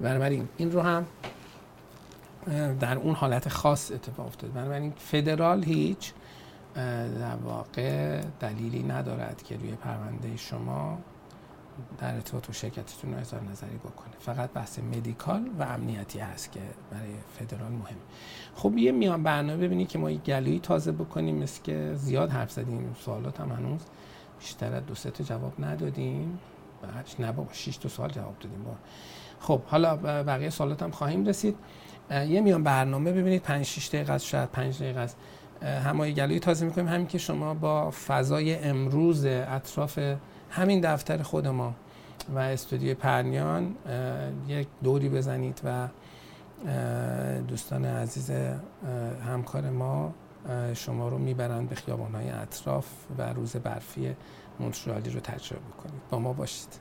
A: بنابراین این رو هم در اون حالت خاص اتفاق افتاد. بنابراین فدرال هیچ در واقع دلیلی ندارد که روی پرونده شما در ارتباط با شرکتتون اظهار نظری بکنه. فقط بحث مدیکال و امنیتی هست که برای فدرال مهم. خب یه میان برنامه ببینید که ما یه گلویی تازه بکنیم مثل که زیاد حرف زدیم. سوالات هم هنوز بیشتر از دو سه جواب ندادیم. بعدش نه بابا 6 تا سوال جواب دادیم. با. خب حالا بقیه سوالات هم خواهیم رسید. یه میان برنامه ببینید. 5 6 دقیقه شاید 5 دقیقه است. همایی گلوی تازه می‌کنیم. همین که شما با فضای امروز اطراف همین دفتر خود ما و استودیو پرنیان یک دوری بزنید و دوستان عزیز همکار ما شما رو می‌برند به خیابانهای اطراف و روز برفی مونترالی رو تجربه کنید. با ما باشید.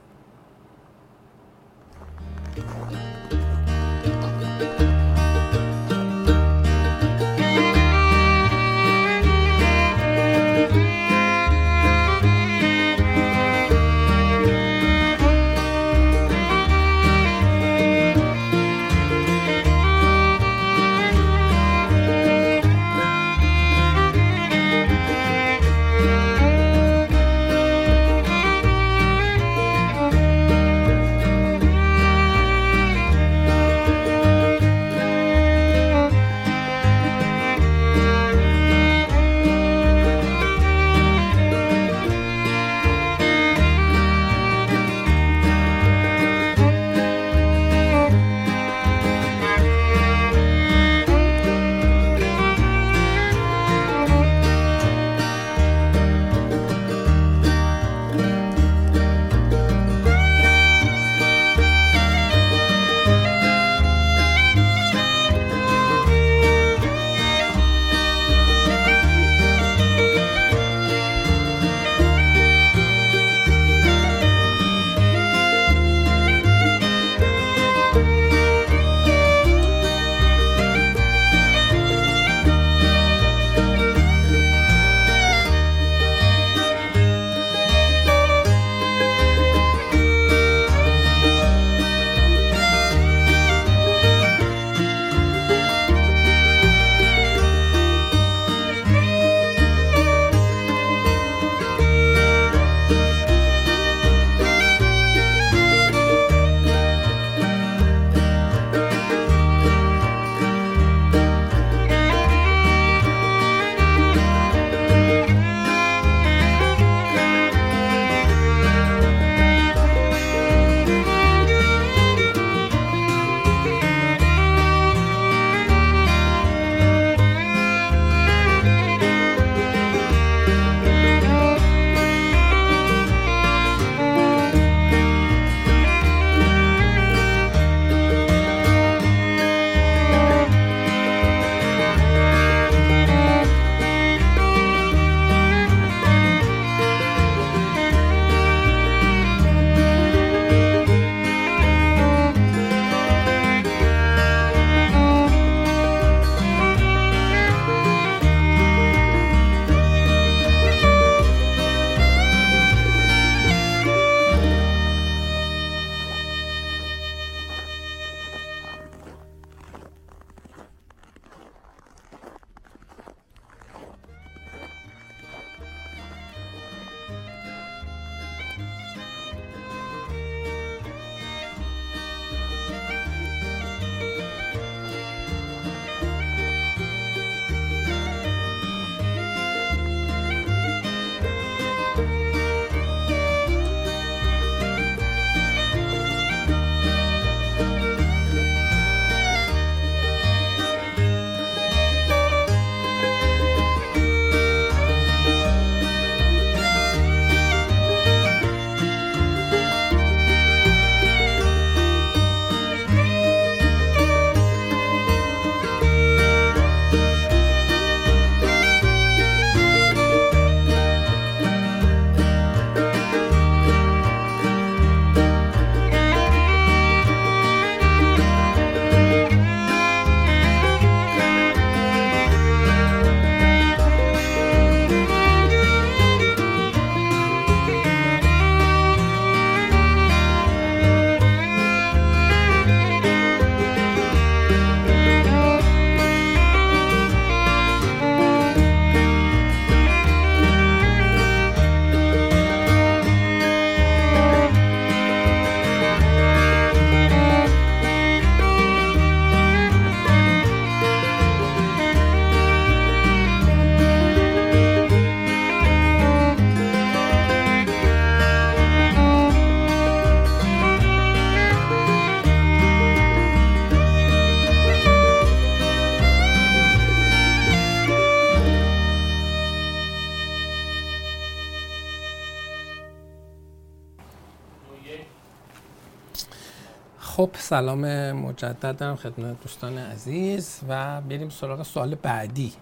A: سلام مجدد دارم خدمت دوستان عزیز و بریم سراغ سوال بعدی.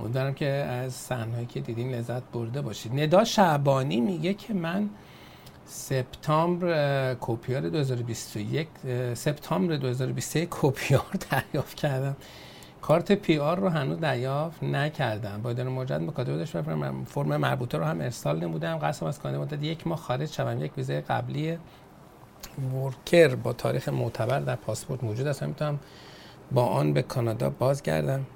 A: امیدوارم که از صحنه‌ای که دیدین لذت برده باشید. ندا شعبانی میگه که من سپتامبر کوپیار 2021 سپتامبر 2021 کوپیار دریافت کردم. کارت پی آر رو هنوز دریافت نکردم. با اداره مجدد مکاتبه داشت فرم مربوطه رو هم ارسال نمودم. قسم از کانادا مدت یک ماه خارج شوم. یک ویزه قبلی ورکر با تاریخ معتبر در پاسپورت موجود است. می‌تونم با آن به کانادا بازگردم.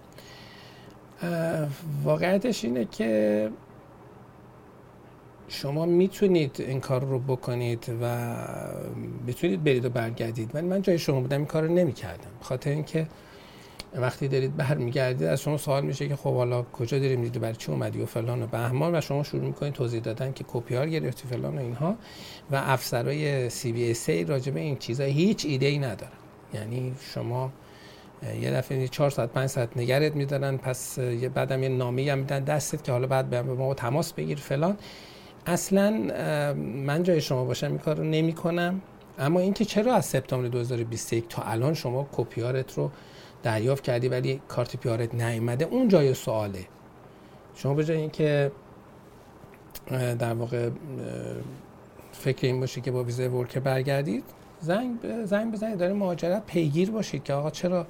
A: واقعیتش اینه که شما می‌تونید این کار رو بکنید و بتونید برید و برگردید. ولی من جای شما بودم این کار رو نمی‌کردم. خاطر اینکه وقتی دارید برمیگردید از شما سوال میشه که خب حالا کجا داریم دیدی برای چی اومدی و فلان و بهمان و شما شروع می‌کنید توضیح دادن که کپیار گرفتی فلان و اینها و افسرای سی بی اس ای راجع به این چیزا هیچ ایده ای ندارن. یعنی شما یه دفعه 4 ساعت 5 ساعت نگرت میدارن پس یه بعدم یه نامه هم میدن دستت که حالا بعد به ما تماس بگیر فلان. اصلا من جای شما باشم این کار رو نمی کنم اما اینکه چرا از سپتامبر 2021 تا الان شما کپیارت رو دریافت کردی ولی کارت پیارت نیومده. اون جای سواله. شما به جای اینکه در واقع فکر این باشه که با ویزای ورکر برگردید زنگ زنگ بزنید. داره مهاجرت پیگیر باشید که آقا چرا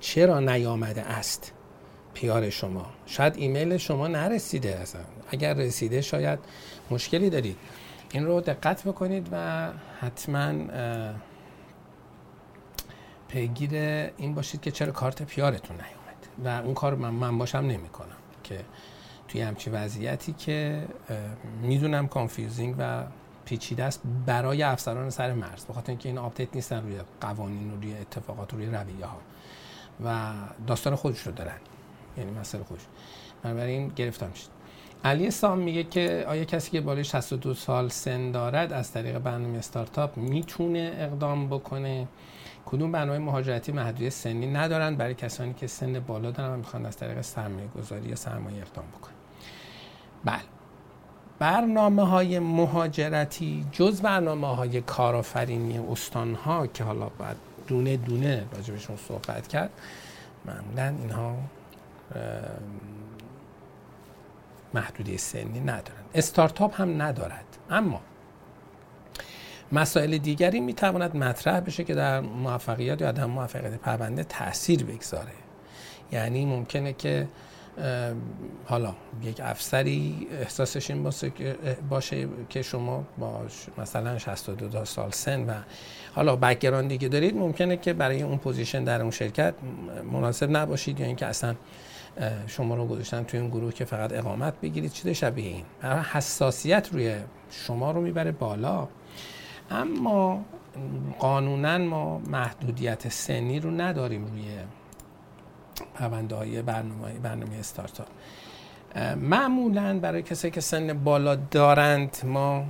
A: چرا نیامده است پیار شما؟ شاید ایمیل شما نرسیده اصلا اگر رسیده شاید مشکلی دارید. این رو دقت بکنید و حتما پیگیر این باشید که چرا کارت PR تون نیومد. و اون کار من, من باشم نمی کنم که توی همچی وضعیتی که می‌دونم confusing و پیچیده است برای افسران سر مرز. بخاطر اینکه این update نیستن روی قوانین و روی اتفاقات و روی رویه ها و داستان خودش رو دارن. یعنی مسئله خودش. بنابراین گرفتار میشید. علی سام میگه که آیا کسی که بالای 62 سال سن دارد از طریق برنامه استارتاپ می‌تونه اقدام بکنه؟ کدوم برنامه مهاجرتی محدودیت سنی ندارن برای کسانی که سن بالا دارن و می‌خوان از طریق سرمایه گذاری یا سرمایه اقدام بکنن. بله. برنامه های مهاجرتی جز برنامه های کارآفرینی استان ها که حالا باید دونه دونه راجبشون صحبت کرد معمولا اینها محدودیت سنی ندارن. استارتاپ هم ندارد. اما مسائل دیگری می‌تواند مطرح بشه که در موفقیت یا عدم موفقیت پرونده تاثیر بگذاره. یعنی ممکنه که حالا یک افسری احساسش این باشه که, باشه که شما با مثلا 62 سال سن و حالا background ی که دارید ممکنه که برای اون position در اون شرکت مناسب نباشید یا اینکه اصلا شما رو گذاشتن توی این گروه که فقط اقامت بگیرید چیز شبیه این. حساسیت روی شما رو می‌بره بالا. اما قانونا ما محدودیت سنی رو نداریم روی پرونده های برنامه, برنامه استارتاپ. معمولا برای کسایی که سن بالا دارند ما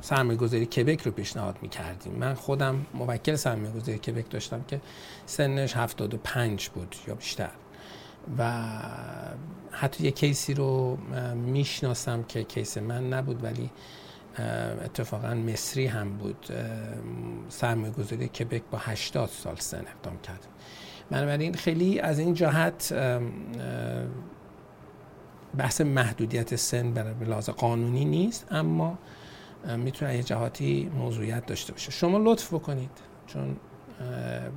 A: سرمایه گذاری کبک رو پیشنهاد می کردیم من خودم موکل سرمایه گذاری کبک داشتم که سنش 75 بود یا بیشتر. و حتی یه کیسی رو می‌شناسم که کیس من نبود ولی اتفاقا مصری هم بود. سرمایه گذاری کبک با 80 سال سن اقدام کرد. بنابراین خیلی از این جهت بحث محدودیت سن برای لحاظ قانونی نیست اما می‌تونه یه جهاتی موضوعیت داشته باشه. شما لطف بکنید چون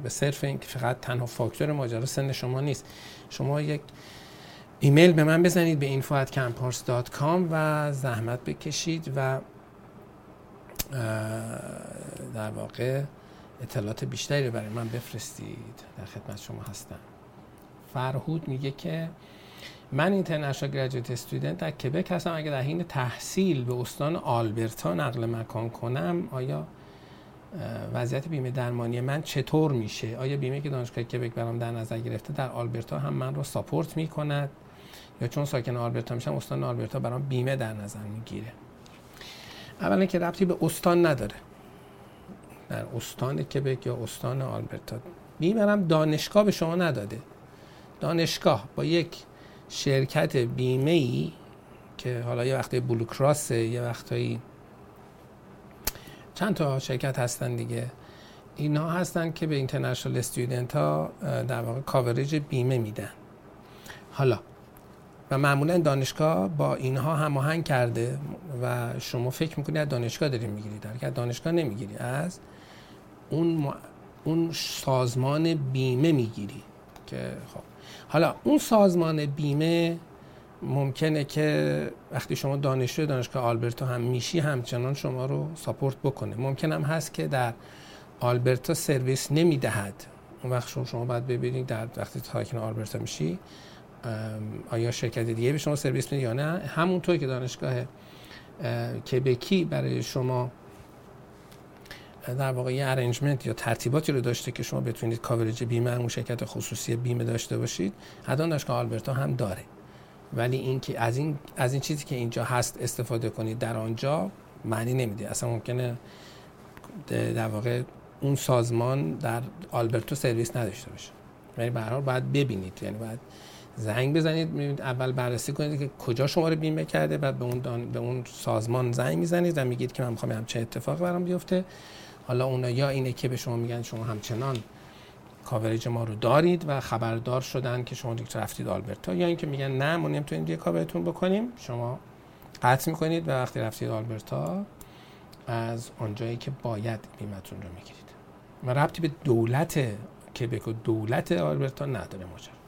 A: به صرف این که فقط تنها فاکتور ماجرا سن شما نیست. شما یک ایمیل به من بزنید به info@campars.com و زحمت بکشید و در واقع اطلاعات بیشتری رو برای من بفرستید. در خدمت شما هستم. فرهود میگه که من اینترنشنال گریجویت استودنت در کبک هستم. اگر در حین تحصیل به استان آلبرتا نقل مکان کنم آیا وضعیت بیمه درمانی من چطور میشه؟ آیا بیمه که دانشگاه کبک برام در نظر گرفته در آلبرتا هم من رو ساپورت می‌کند؟ یا چون ساکن آلبرتا میشم استان آلبرتا برام بیمه در نظر می‌گیره؟ اولا که ربطی به استان نداره. در استان کبک یا استان آلبرتا. بیمه دانشگاه به شما نداده. دانشگاه با یک شرکت بیمه ای که حالا یه وقتی بلوکراسه یه وقتایی چند تا شرکت هستن دیگه. اینا هستن که به اینترنشنال استودنت ها در واقع کاورج بیمه میدن. حالا و معمولا دانشگاه با اینها هماهنگ کرده و شما فکر می‌کنید از دانشگاه داری می‌گیرید در از دانشگاه نمی‌گیری از اون اون سازمان بیمه می‌گیری که خب. حالا اون سازمان بیمه ممکنه که وقتی شما دانشجو دانشگاه آلبرتو هم میشی همچنان شما رو ساپورت بکنه. ممکن هم هست که در آلبرتا سرویس نمی‌دهد. اون وقت شما, شما باید ببینید در وقتی تاکن آلبرتا میشی آیا شرکت دیگه به شما سرویس میده یا نه؟ همونطور که دانشگاه کبکی برای شما در واقع یه arrangement یا ترتیباتی رو داشته که شما بتونید coverage بیمه اون شرکت خصوصی بیمه داشته باشید. حتی دانشگاه آلبرتا هم داره. ولی این که از این از این چیزی که اینجا هست استفاده کنید در آنجا معنی نمیده. اصلا ممکنه در واقع اون سازمان در آلبرتو سرویس نداشته باشه. ولی به هر حال باید ببینید. یعنی باید زنگ بزنید اول بررسی کنید که کجا شما رو بیمه کرده بعد به اون به اون سازمان زنگ می‌زنید و میگید که من می‌خوام همچین اتفاق برام بیفته. حالا اونا یا اینه که به شما میگن شما همچنان کاورج ما رو دارید و خبردار شدن که شما دیگه رفتید آلبرتا یا اینکه میگن نه ما نمی‌تونیم دیگه کاورتون بکنیم. شما قطع می‌کنید و وقتی رفتید آلبرتا از آنجایی که باید بیمتون رو می‌گیرید. و ربطی به دولت کبک و دولت آلبرتا نداره ماجرا.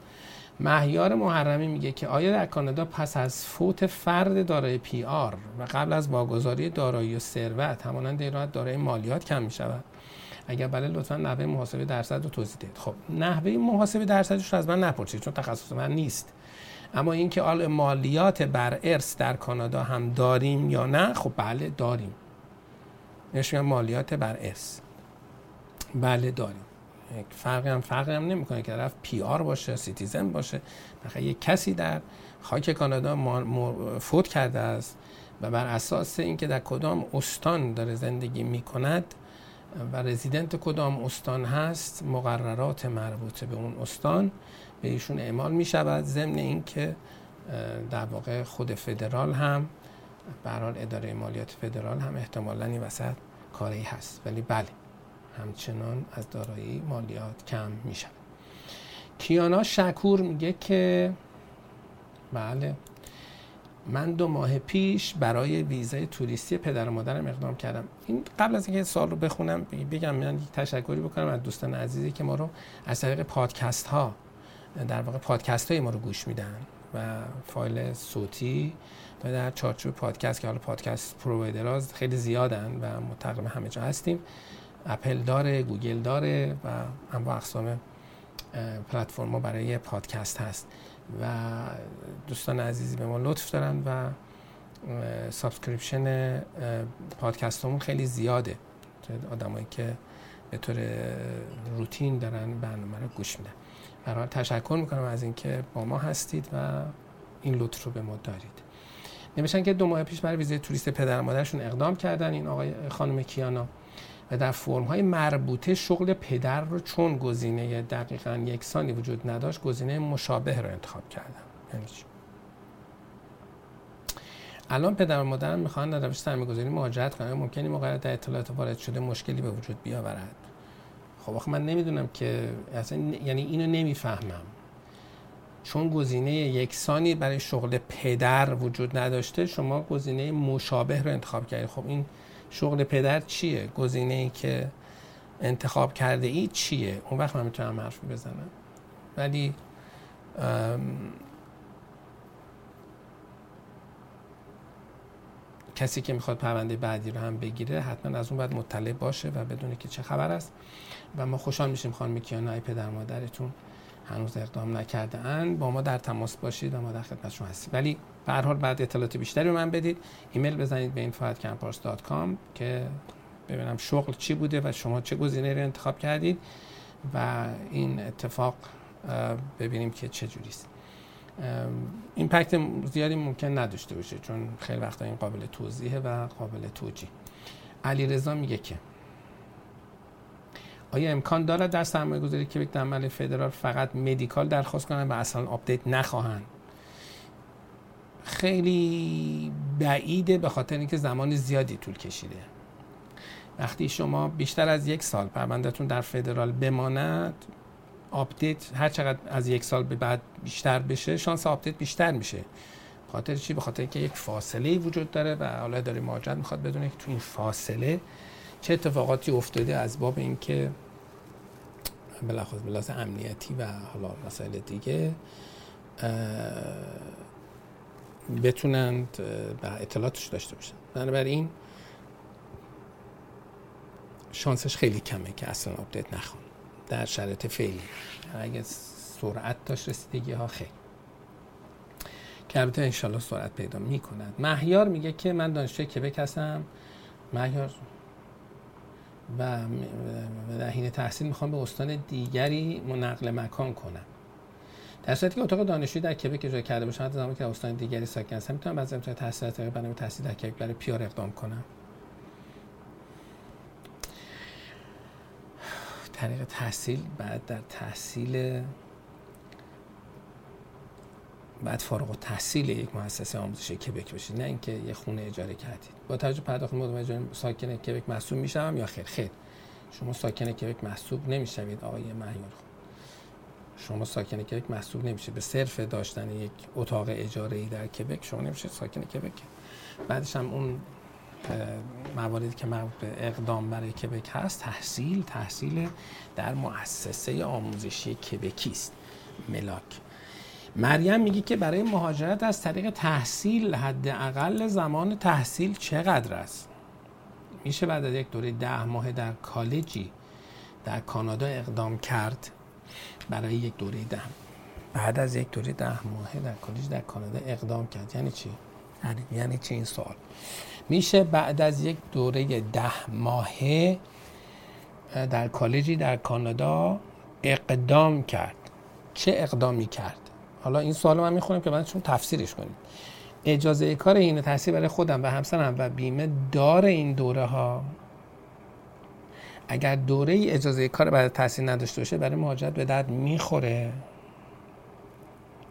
A: مهیار محرمی میگه که آیا در کانادا پس از فوت فرد دارای پی آر و قبل از واگذاری دارایی و ثروت همانند ایران دارای مالیات کم می‌شود؟ اگر بله لطفا نحوه محاسبه درصد رو توضیح دهید. خب نحوه محاسبه درصدش رو از من نپرسید چون تخصص من نیست. اما اینکه آل مالیات بر ارث در کانادا هم داریم یا نه؟ خب بله داریم. نشون مالیات بر ارث. بله داریم. فرقی هم فرقی هم نمی‌کنه که طرف PR باشه citizen باشه. بخاطر یک کسی در خاک کانادا فوت کرده است و بر اساس اینکه در کدام استان داره زندگی می‌کند و رزیدنت کدام استان هست مقررات مربوطه به اون استان به ایشون اعمال می شود ضمن اینکه در واقع خود فدرال هم برحال اداره مالیات فدرال هم احتمالا این وسط کاری هست. ولی بله. همچنان از دارایی مالیات کم می کیانا شکور میگه که بله من دو ماه پیش برای ویزای توریستی پدر و مادرم اقدام کردم. این قبل از اینکه سال رو بخونم بگم من یک تشکری بکنم از دوستان عزیزی که ما رو از طریق پادکست ها در واقع پادکست های ما رو گوش میدن و فایل صوتی و در چارچوب پادکست که حالا podcast providerز خیلی زیادن و متقم همه جا هستیم. اپل داره گوگل داره و انواع اقسام پلتفرم برای پادکست هست. و دوستان عزیزی به ما لطف دارن و subscription پادکستمون خیلی زیاده. آدمایی که به طور روتین دارن برنامه رو گوش میدن. برای تشکر می‌کنم از اینکه با ما هستید و این لطف رو به ما دارید. نمیشن که دو ماه پیش برای ویزه توریست پدر مادرشون اقدام کردن این آقای خانم کیانا. و در فرم های مربوطه شغل پدر رو چون گزینه دقیقا یکسانی وجود نداشت گزینه مشابه رو انتخاب کردم. یعنی الان پدر و مادرم می‌خوان در روش سرمایه‌گذاری مهاجرت کنن. ممکنه موقع در اطلاعات وارد شده مشکلی به وجود بیاورد. خب آخه من نمی‌دونم که اصلا یعنی اینو نمی‌فهمم. چون گزینه یکسانی برای شغل پدر وجود نداشته شما گزینه مشابه رو انتخاب کردید خب این شغل پدر چیه؟ گزینه ای که انتخاب کرده ای چیه؟ اون وقت من می‌تونم حرف بزنم. ولی کسی که می‌خواد پرونده بعدی رو هم بگیره حتما از اون باید مطلع باشه و بدونه که چه خبر است. و ما خوشحال میشیم خانم کیانا پدر مادرتون هنوز اقدام نکرده ان با ما در تماس باشید و ما در خدمتشون هستیم. ولی به هر حال بعد اطلاعات بیشتری به من بدید. ایمیل بزنید به info@campars.com که ببینم شغل چی بوده و شما چه گزینه رو انتخاب کردید و این اتفاق ببینیم که چه جوری است. impact زیادی ممکن نداشته باشه چون خیلی وقتا این قابل توضیحه و قابل توجیه. علیرضا میگه که آیا امکان دارد در سرمایه گذاری کبک در مرحله فدرال فقط medical درخواست کنند و اصلا update نخواهند؟ خیلی بعیده به خاطر اینکه زمان زیادی طول کشیده. وقتی شما بیشتر از یک سال پروندهتون در فدرال بماند update هر چقدر از یک سال به بعد بیشتر بشه شانس update بیشتر میشه. خاطر چی؟ به خاطر اینکه یک فاصله وجود داره و حالا داره مهاجرت می‌خواد بدونه که تو این فاصله چه اتفاقاتی افتاده از باب اینکه بلخص بلاس امنیتی و حالا مسائل دیگه بتونند و اطلاعاتش داشته باشن. بنابراین شانسش خیلی کمه که اصلا update نخوان. در شرایط فعلی. اگه سرعت داشت رسیدگی ها خیلی که البته انشالله سرعت پیدا می کند مهیار میگه که من دانشجوی کبک هستم. مهیار و در حین تحصیل می‌خوام به استان دیگری نقل مکان کنم. در صورتی که اقدام دانشجویی در کبک اجرا کرده باشم حتی زمانی که استان دیگری ساکن هستم می‌تونم بعد از اتمام تحصیلات برنامه تحصیل در کبک برای PR اقدام کنم. طریق تحصیل بعد در تحصیل بعد فارغ و تحصیل یک مؤسسه آموزشی کبک بشید نه اینکه یه خونه اجاره کردید. با توجه پرداخت مدام ساکن کبک محسوب میشم یا خیر؟ خیر. شما ساکن کبک محسوب نمی‌شوید آقای مهیار شما ساکن کبک محسوب نمیشه به صرف داشتن یک اتاق اجاره ای در کبک شما نمیشه ساکن کبک. بعدش هم اون مواردی که مربوط به اقدام برای کبک هست تحصیل تحصیل در مؤسسه آموزشی کبکی است. ملاک. مریم میگه که برای مهاجرت از طریق تحصیل حداقل زمان تحصیل چقدر است؟ میشه بعد از یک دوره ده ماه در کالجی در کانادا اقدام کرد برای یک دوره ده. بعد از یک دوره ده ماه در کالج در کانادا اقدام کرد. یعنی چی؟ یعنی, یعنی چی این سوال؟ میشه بعد از یک دوره ده ماهه در کالجی در کانادا اقدام کرد. چه اقدامی کرد؟ حالا این سوال من می‌خونم که بعد چون تفسیرش کنیم. اجازه کار این تحصیل برای خودم و همسرم و بیمه داره این دوره ها اگر دوره ای اجازه کار بعد تحصیل نداشته باشه برای مهاجرت به درد می‌خوره.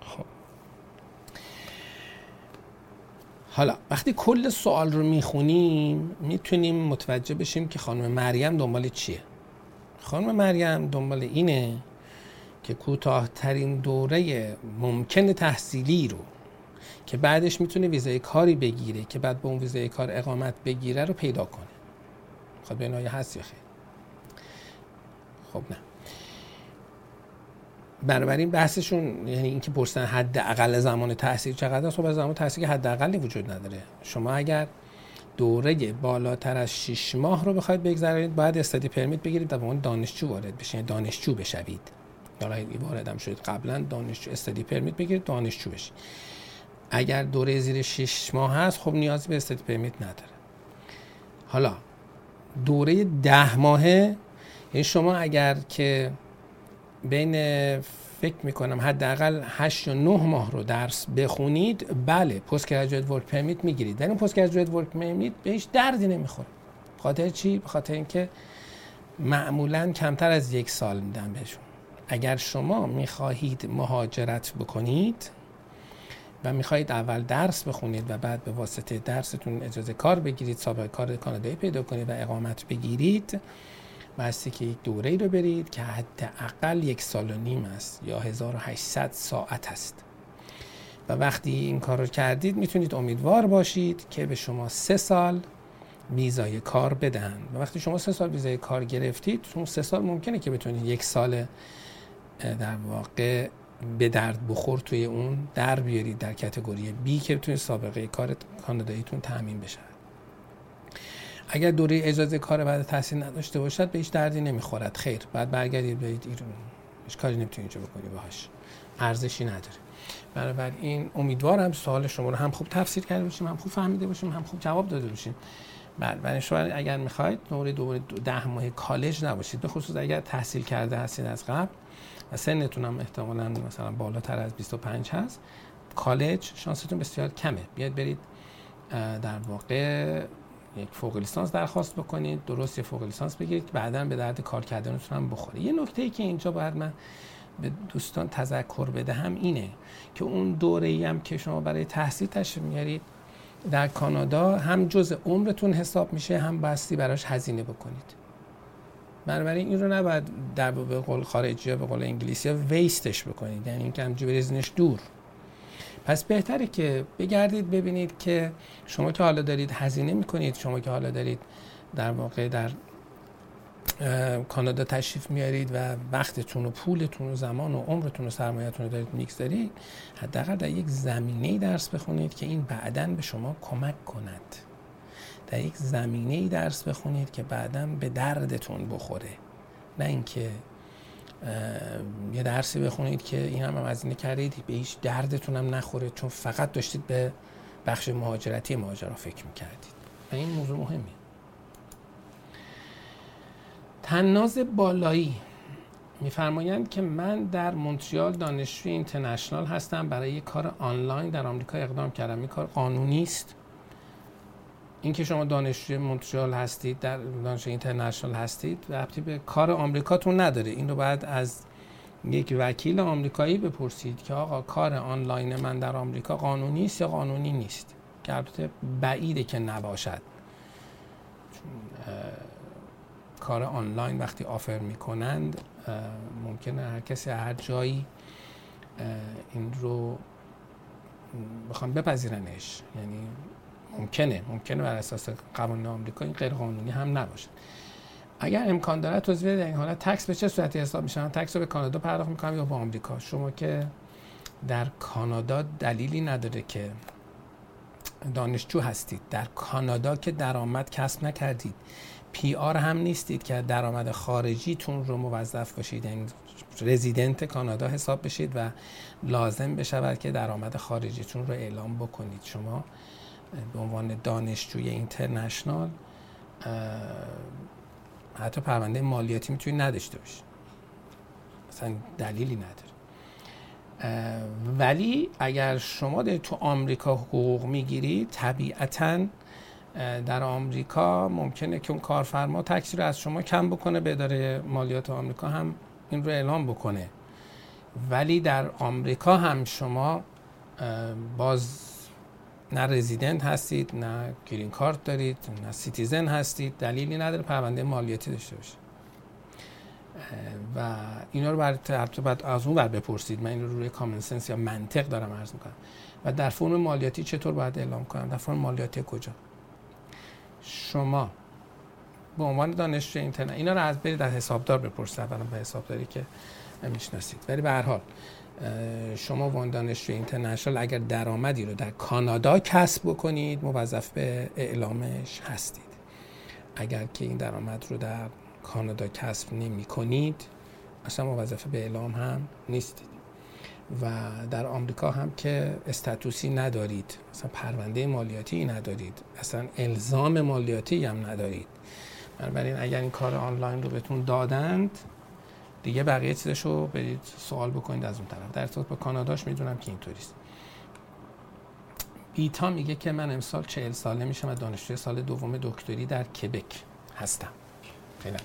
A: خب. حالا وقتی کل سوال رو می‌خونیم می‌تونیم متوجه بشیم که خانم مریم دنبال چیه. خانم مریم دنبال اینه که کوتاهترین دوره ممکن تحصیلی رو که بعدش می‌تونه ویزای کاری بگیره که بعد به اون ویزای کار اقامت بگیره رو پیدا کنه. خب به هست یا خیر؟ خب نه. بنابراین بحثشون یعنی اینکه پرسن حد اقل زمان تحصیل چقدر است؟ خب از زمان تحصیل که حد اقلی وجود نداره. شما اگر دوره بالاتر از 6 ماه رو بخواید بگذرونید باید استادی پرمیت بگیرید و به عنوان دانشجو وارد بشین یعنی دانشجو بشوید. حالا واردم شدید قبلا دانشجو استادی پرمیت بگیرید دانشجو بشید اگر دوره زیر 6 ماه هست خب نیازی به استادی پرمیت نداره. حالا دوره ده ماهه یعنی شما اگر که بین فکر می‌کنم حداقل 8 یا 9 ماه رو درس بخونید بله post graduate work permit می‌گیرید. ولی post graduate work permit بهش دردی نمی‌خوره. خاطر چی؟ خاطر اینکه معمولا کمتر از یک سال میدن بهشون. اگر شما می‌خواهید مهاجرت بکنید و می‌خواهید اول درس بخونید و بعد به واسطه درستون اجازه کار بگیرید سابقه کار کانادایی پیدا کنید و اقامت بگیرید بسته که یک دوره رو برید که حداقل یک سال و نیم است یا 1800 ساعت است. و وقتی این کار رو کردید می‌تونید امیدوار باشید که به شما سه سال ویزای کار بدن. و وقتی شما سه سال ویزای کار گرفتید اون سه سال ممکنه که بتونید یک سال در واقع به درد بخور توی اون در بیارید در کتگوری بی که بتونید سابقه کار کاناداییتون تامین بشه. اگر دوره اجازه کار بعد تحصیل نداشته باشد به هیچ دردی نمی‌خورد. خیر بعد برگردید برید ایران هیچ کاری نمی‌تونید اینجا بکنی باهاش. ارزشی نداره. این امیدوارم سوال شما رو هم خوب تفسیر کرده باشیم هم خوب فهمیده باشیم هم خوب جواب داده باشیم. بله شما اگر می‌خواید دوره دوره ده ماه کالج نباشید به خصوص اگر تحصیل کرده هستید از قبل و سنتون هم احتمالاً مثلا بالاتر از 25 هست. کالج شانستون بسیار کمه. بیاید برید در واقع یک فوق لیسانس درخواست بکنید درست یه فوق لیسانس بگیرید بعدا به درد کار کردنتون هم بخوره. یه نکته ای که اینجا باید من به دوستان تذکر بدهم اینه که اون دوره ای هم که شما برای تحصیل تشریف میارید در کانادا هم جز عمرتون حساب میشه هم بستی براش هزینه بکنید. بنابراین این رو نباید در به قول خارجی یا به قول انگلیسی ویستش بکنید. یعنی اینکه همجوری بریزنش دور. پس بهتره که بگردید ببینید که شما که حالا دارید هزینه می‌کنید شما که حالا دارید در واقع در کانادا تشریف میارید و وقتتون و پولتون و زمان و عمرتون و سرمایهتون رو دارید می‌گذارید حداقل در یک زمینه درس بخونید که این بعدا به شما کمک کند. در یک زمینه درس بخونید که بعدا به دردتون بخوره. نه اینکه یه درسی بخونید که این هم, از اینه کردید به هیچ دردتون هم نخوره چون فقط داشتید به بخش مهاجرتی ماجرا فکر می‌کردید. و این موضوع مهمی تناز بالایی. میفرمایند که من در مونتریال دانشجوی اینترنشنال هستم برای کار آنلاین در آمریکا اقدام کردم. این کار قانونی است. اینکه شما دانشجوی مونتریال هستید در دانشجوی اینترنشنال هستید ربطی به کار آمریکاتون نداره. این رو باید از یک وکیل آمریکایی بپرسید که آقا کار آنلاین من در آمریکا قانونی است یا قانونی نیست؟ که البته بعیده که نباشد. کار آنلاین وقتی آفر می‌کنند ممکنه هر کسی هر جایی این رو بخوام بپذیرنش. یعنی ممکنه ممکنه بر اساس قوانین آمریکا این غیر قانونی هم نباشه. اگر امکان داره توضیح بده این حالا تکس به چه صورتی حساب میشه تکس رو به کانادا پرداخت می‌کنم یا به آمریکا؟ شما که در کانادا دلیلی نداره که دانشجو هستید. در کانادا که درآمد کسب نکردید. پی آر هم نیستید که درآمد خارجیتون رو موظف باشید. یعنی رزیدنت کانادا حساب بشید و لازم بشود که درآمد خارجیتون رو اعلام بکنید. شما به عنوان دانشجوی اینترنشنال حتی پرونده مالیاتی می‌تونید نداشته باشید مثلا دلیلی نداره. ولی اگر شما تو آمریکا حقوق می‌گیرید طبیعتاً در آمریکا ممکنه که اون کارفرما تکسی رو از شما کم بکنه به اداره مالیات آمریکا هم این رو اعلام بکنه. ولی در آمریکا هم شما باز نه رزیدنت هستید نه green card دارید نه citizen هستید دلیلی نداره پرونده مالیاتی داشته باشید. و اینا رو برای بعد از اون بر بپرسید. من این رو روی common sense یا منطق دارم عرض می‌کنم. و در فرم مالیاتی چطور باید اعلام کنم؟ در فرم مالیاتی کجا؟ شما به عنوان دانشجو اینترنت اینا رو از برید از حسابدار بپرسید. اولا به حسابداری که می‌شناسید. ولی به هر حال شما وان دانشجو اینترنشنال اگر درآمدی رو در کانادا کسب بکنید موظف به اعلامش هستید. اگر که این درآمد رو در کانادا کسب نمی کنید اصلا موظف به اعلام هم نیستید. و در آمریکا هم که استاتوسی ندارید مثلا پرونده مالیاتی ندارید اصلا الزام مالیاتی هم ندارید. بنابراین اگر این کار آنلاین رو بهتون دادند دیگه بقیه چیزش رو برید سوال بکنید از اون طرف. در ارتباط با کاناداش می‌دونم که اینطوریست. بیتا میگه که من امسال چهل ساله میشم و دانشجوی سال دوم دکتری در کبک هستم. خیلی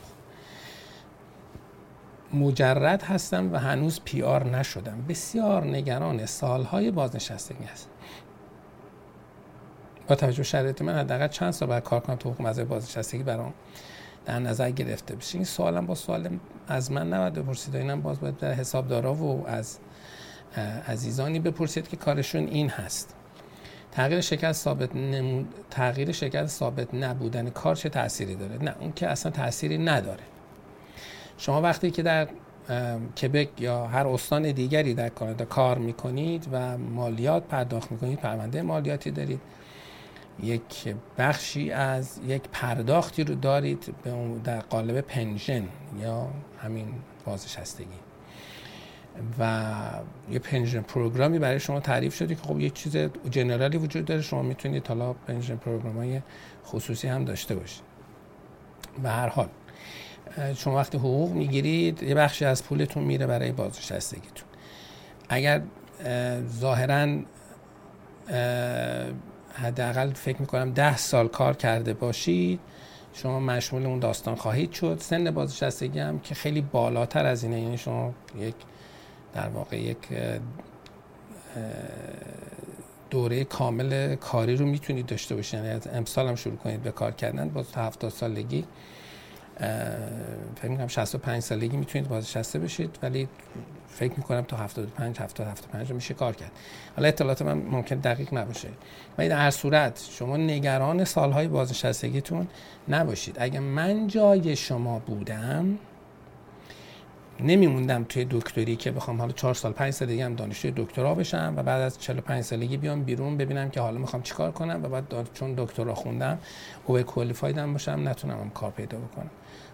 A: مجرد هستم و هنوز پی آر نشدم. بسیار نگران سالهای بازنشستگی هست با توجه شرایط من حداقل چند سال باید کار کنم تو مزای بازنشستگی برام در نظر گرفته بشه. این سوالم با سوال از من نباید بپرسید اینم باز باید در حسابدارا و از عزیزانی بپرسید که کارشون این هست. تغییر شکل ثابت نمود... تغییر شکل ثابت نبودن کار چه تأثیری داره؟ نه اون که اصلا تأثیری نداره. شما وقتی که در کبک یا هر استان دیگری در کانادا کار می‌کنید و مالیات پرداخت می‌کنید پرونده مالیاتی دارید. یک بخشی از یک پرداختی رو دارید در قالب پنژن یا همین بازنشستگی. و یه پنژن پروگرامی برای شما تعریف شده که خب یک چیز جنرالی وجود داره. شما می‌تونید حالا پنژن پروگرام های خصوصی هم داشته باشید. به هر حال شما وقتی حقوق می‌گیرید یه بخشی از پولتون میره برای بازنشستگیتون. اگر ظاهرا حداقل فکر می‌کنم ده سال کار کرده باشید شما مشمول اون داستان خواهید شد. سن بازنشستگی هم که خیلی بالاتر از اینه یعنی شما یک در واقع یک دوره کامل کاری رو می‌تونید داشته باشید. یعنی از امسال هم شروع کنید به کار کردن تا 70 سالگی فکر می‌کنم 65 سالگی می‌تونید بازنشسته بشید ولی فکر می‌کنم تا 75 70 75 میشه کار کرد. حالا اطلاعات من ممکن دقیق نباشه. ولی در هر صورت شما نگران سالهای بازنشستگیتون نباشید. اگه من جای شما بودم نمیموندم توی دکتری که بخوام حالا 4 سال 5 سال دیگه هم دانشجوی دکترا بشم و بعد از 45 سالگی بیام بیرون ببینم که حالا می‌خوام چیکار کنم و بعد چون دکترا خوندم اوور کوالیفایدم باشم نتونم هم کار پیدا بکنم.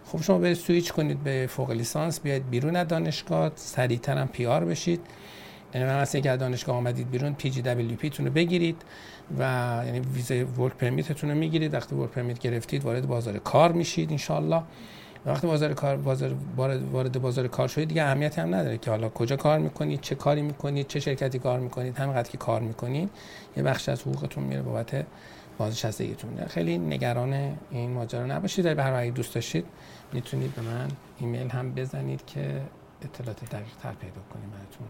A: خب شما برید سویچ کنید به فوق لیسانس بیاید بیرون از دانشگاه سریعتر هم PR بشید. یعنی من مثلا اگر دانشگاه آمدید بیرون PGWP تون رو بگیرید و یعنی ویزای work permit تون رو می‌گیرید. وقتی work permit گرفتید وارد بازار کار میشید and وقتی بازار کار بازار وارد بازار کار شدید دیگه اهمیتی هم نداره که حالا کجا کار می‌کنید چه کاری می‌کنید چه شرکتی کار می‌کنید همینقدر که کار می‌کنید یه بخش از حقوقتون میره بابت بازنشستگیتون خیلی نگران این ماجرا نباشید. در هر دوست داشتید می‌تونید به من ایمیل هم بزنید که اطلاعات دقیق تر پیدا کنیم براتون.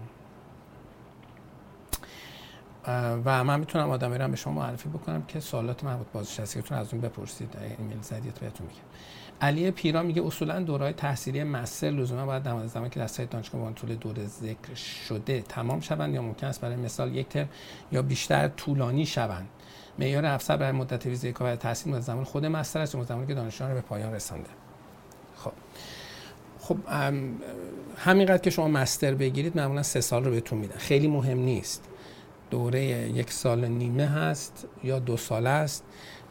A: و من می‌تونم آدمی رو به شما معرفی بکنم که سوالات مربوط بازنشستگیتون از اون بپرسید. ایمیل زدید بهتون میگم. علی پیرا میگه اصولا دورهای تحصیلی مستر لزوما باید در زمانی که در سایت دانشگاه با طول دوره ذکر شده تمام شوند یا ممکن است برای مثال یک ترم یا بیشتر طولانی شوند. معیار افسر برای مدت ویزه کار تحصیل زمان خود مستر است زمانی که دانشجو رو به پایان رسانده. خب. خب همینقدر که شما مستر بگیرید معمولا سه سال رو بهتون میدن. خیلی مهم نیست. دوره یک سال نیمه هست یا دو ساله است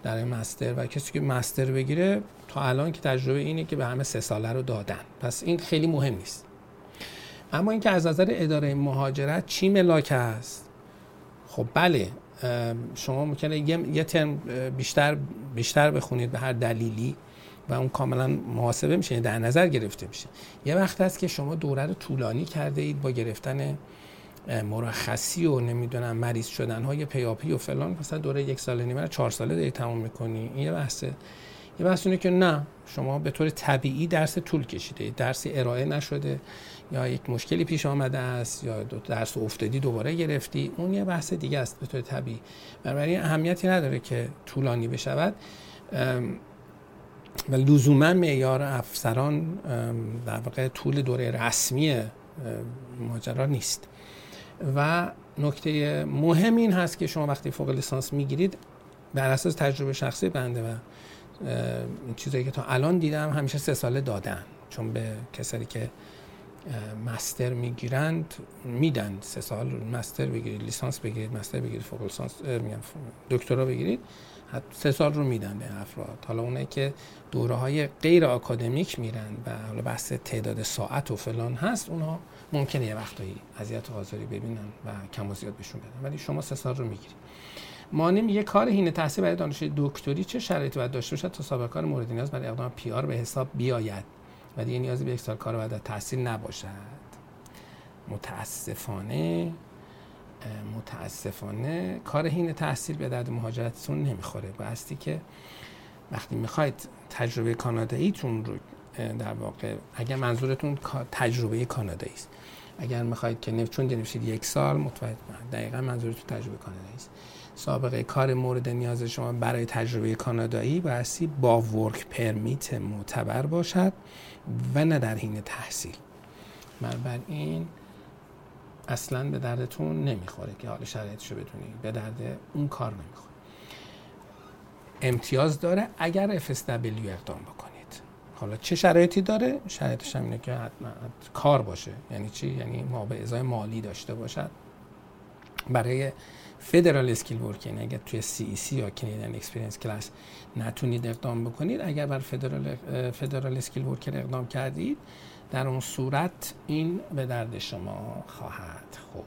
A: در مستر و کسی که مستر بگیره تا الان که تجربه اینه که به همه سه ساله رو دادن. پس این خیلی مهم نیست. اما اینکه از نظر اداره مهاجرت چی ملاک است خب بله. شما ممکنه یه ترم بیشتر بیشتر بخونید به هر دلیلی و اون کاملا محاسبه میشه در نظر گرفته میشه. یه وقت هست که شما دوره رو طولانی کرده اید با گرفتن مرخصی و نمی‌دونم مریض شدن های پیاپی و فلان. مثلا دوره یک سال نیمه چهار ساله داری تموم می‌کنی. این یه بحثه. یه بحث اینه که نه شما به طور طبیعی درس طول کشیده درسی ارائه نشده. یا یک مشکلی پیش آمده است یا درس افتادی دوباره گرفتی اون یه بحث دیگه است به طور طبیعی. بنابراین اهمیتی نداره که طولانی بشود. و لزوما معیار افسران در واقع طول دوره رسمی ماجرا نیست. و نکته مهم این هست که شما وقتی فوق لیسانس می‌گیرید بر اساس تجربه شخصی بنده و چیزایی که تا الان دیدم همیشه سه ساله دادن. چون به کسایی که مستر می‌گیرند میدن سه سال مستر بگیرید لیسانس بگیرید مستر بگیرید فوق لیسانس میگم دکترا بگیرید سه سال رو میدن به افراد. حالا اونه که دوره های غیر آکادمیک میرن و حالا بحث تعداد ساعت و فلان هست اونها ممکنه یه وقتایی اذیت و آزاری ببینن و کم و زیاد بهشون بدن. ولی شما سه سال رو می‌گیرید. مانع یه کار هینه تحصیل برای دانشجوی دکتری چه شرایطی باید داشته باشد تا سابقه کار مورد نیاز برای اقدام پی آر به حساب بیاید؟ و دیگه نیازی به یک سال کار بعد تحصیل نباشد. متاسفانه متاسفانه کار هین تحصیل به درد مهاجرتتون نمی‌خوره. بایستی که وقتی می‌خواید تجربه کاناداییتون رو در واقع اگر منظورتون تجربه کانادایی است. اگر می‌خواید که چون نوشید یک سال متوجه دقیقا منظورتون تجربه کانادایی است. سابقه کار مورد نیاز شما برای تجربه کانادایی بایستی با ورک پرمیت معتبر باشد. و نه در حین تحصیل. این اصلا به دردتون نمی‌خوره که حال شرایطشو بدونی. به درد اون کار نمی‌خوره. امتیاز داره اگر FSW اقدام بکنید. حالا چه شرایطی داره؟ شرایطش هم اینه که حتما کار باشه. یعنی چی؟ یعنی ما به ازای مالی داشته باشد. برای فدرال اسکیل ورکینگ اگر توی سی ای سی یا کنیدن اکسپریانس کلاس نتونید اقدام بکنید اگر بر فدرال فدرال اسکیل ورکر اقدام کردید در اون صورت این به درد شما خواهد خود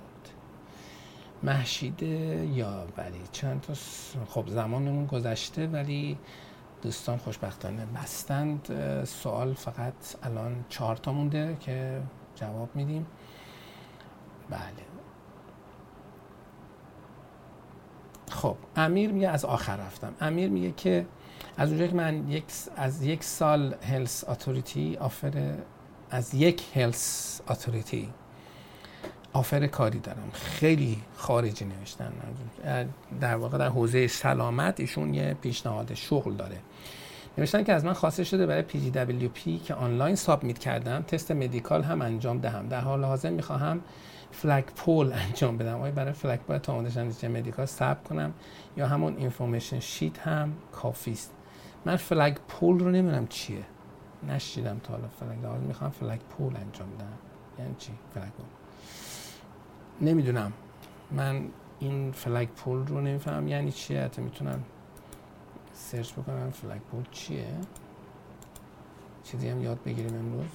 A: محشیده یا ولی چند تا خب زمانمون گذشته ولی دوستان خوشبختانه بستند. سوال فقط الان چهار تا مونده که جواب میدیم. بله. خب امیر میگه از آخر رفتم. امیر میگه که از اونجایی که من یک از یک سال هلس اتوریتی آفر از یک هلس اتوریتی آفر کاری دارم. خیلی خارجی نوشتن. در واقع در حوزه سلامت ایشون یه پیشنهاد شغل داره. نوشتن که از من خواسته شده برای PGWP که آنلاین submit کردم تست medical هم انجام دهم. در حال حاضر می‌خواهم flagpole انجام بدم. آیا برای flagpole تا آزمایش مدیکال ثبت کنم یا همون information sheet هم کافی است؟ من flagpole رو نمی‌دونم چیه. نشیدم تا حالا flag حالا می‌خوام flagpole انجام بدم. یعنی چی؟ flagpole نمی‌دونم. من این flagpole رو نمیفهم یعنی چیه حتی می‌تونم سرچ بکنم فلگ پول چیه. چیزی هم یاد بگیریم امروز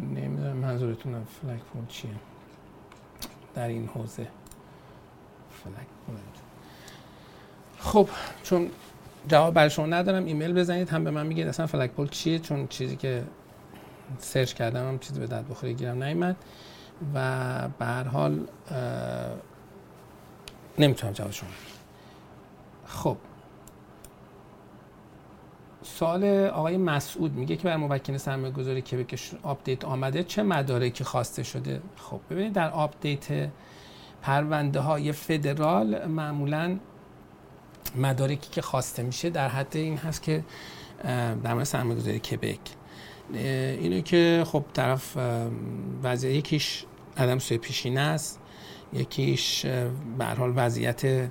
A: نمی‌دونم منظورتون فلک چیه؟ در این حوزه. فلک خب چون جواب برای شما ندارم ایمیل بزنید هم به من میگید اصلا فلک پول چیه چون چیزی که سرچ کردم هم چیزی به درد بخوری گیرم نیومد. و به هر حال نمی‌تونم جواب شما خب. سوال آقای مسعود میگه که بر موکل سرمایه گذاری که update آمده چه مدارکی خواسته شده؟ خب ببینید در update پرونده های فدرال معمولا مدارکی که خواسته میشه در حد این هست که در مورد سرمایه گذاری کبک اینو که خب طرف وضعیت یکیش عدم سوء پیشینه است یکیش به هر حال وضعیت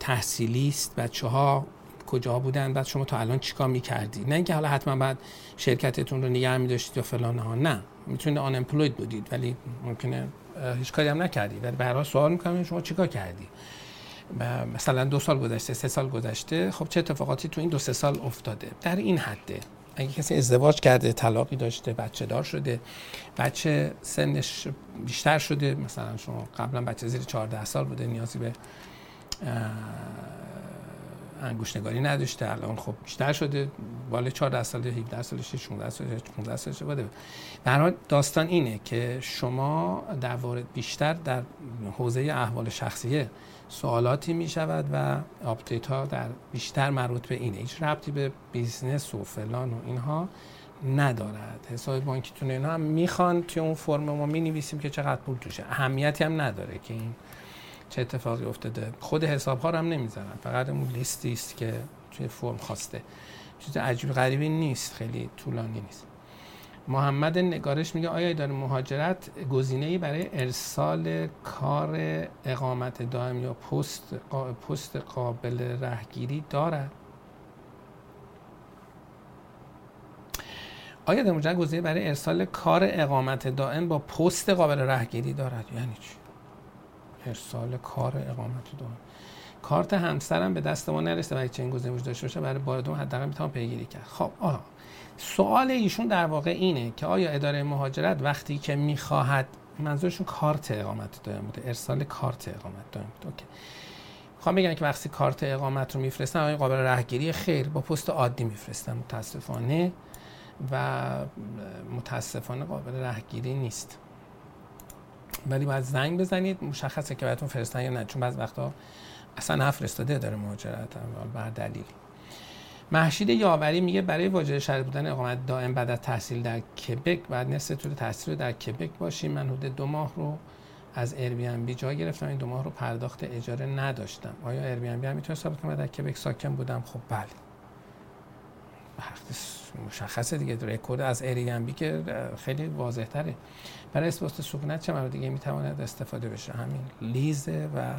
A: تحصیلی است بچه ها کجا بودن بعد شما تا الان چیکار می‌کردی؟ نه اینکه حالا حتما بعد شرکتتون رو نگه میداشتید یا فلان ها نه. می‌تونه آن امپلوید بودید ولی ممکنه هیچ کاری هم نکردی ولی به سوال می‌کنم شما چیکار کردی؟ مثلا دو سال گذشته سه سال گذشته خب چه اتفاقاتی تو این دو سه سال افتاده؟ در این حده. اگه کسی ازدواج کرده طلاقی داشته بچه دار شده بچه سنش بیشتر شده مثلا شما قبلا بچه زیر 14 سال بوده نیازی به انگشت نگاری نداشته الان خب بیشتر شده بالا 14 سال 17 سالشه 16 سالشه 15 سالشه بوده در حال داستان اینه که شما در وارد بیشتر در حوزه احوال شخصیه سوالاتی می شود و update ها در بیشتر مربوط به اینه. هیچ ربطی به business و فلان و اینها ندارد. حساب بانکیتون اینا هم می‌خوان توی اون فرم ما می نویسیم که چقدر پول توشه. اهمیتی هم نداره که این چه اتفاقی افتاده. خود حساب ها رو هم نمی‌زنن فقط اون لیستی است که توی فرم خواسته. چیز عجیب غریبی نیست. خیلی طولانی نیست. محمد نگارش میگه آیا اداره مهاجرت گزینه‌ای برای ارسال کار اقامت دائم یا پست پست قابل رهگیری دارد؟ آیا در مجرد گزینه برای ارسال کار اقامت دائم با پست قابل رهگیری دارد؟ یعنی چی؟ ارسال کار اقامت دائم کارت همسرم به دست ما نرسیده و چه گزینه داشته باشه برای بار دوم حداقل می‌تونم پیگیری کرد. خب آها. سوال ایشون در واقع اینه که آیا اداره مهاجرت وقتی که می‌خواهد منظورشون کارت اقامت دائم بوده ارسال کارت اقامت دائم بوده. اوکی. خواهم بگم که وقتی کارت اقامت رو میفرستن آیا قابل رهگیری خیر با پست عادی میفرستن متاسفانه. و متاسفانه قابل رهگیری نیست. ولی باید زنگ بزنید. مشخصه که براتون فرستن یا نه. چون بعض وقتا اصلا نفرستاده داره مهاجرت. بر دلیل. محشید یاوری میگه برای واجد شرط بودن اقامت دائم بعد از تحصیل در کبک بعد نصف طول تحصیل در کبک باشیم. من حدود دو ماه رو از بی جا گرفتم. این دو ماه رو پرداخت اجاره نداشتم. آیا بی هم می‌تونه ثابت کنه در کبک ساکن بودم. خب بله. مشخصه دیگه. رکورد از بی که خیلی واضح تره برای اثبات سکونت چه موارد دیگه می‌تواند استفاده بشه. همین. lease ه و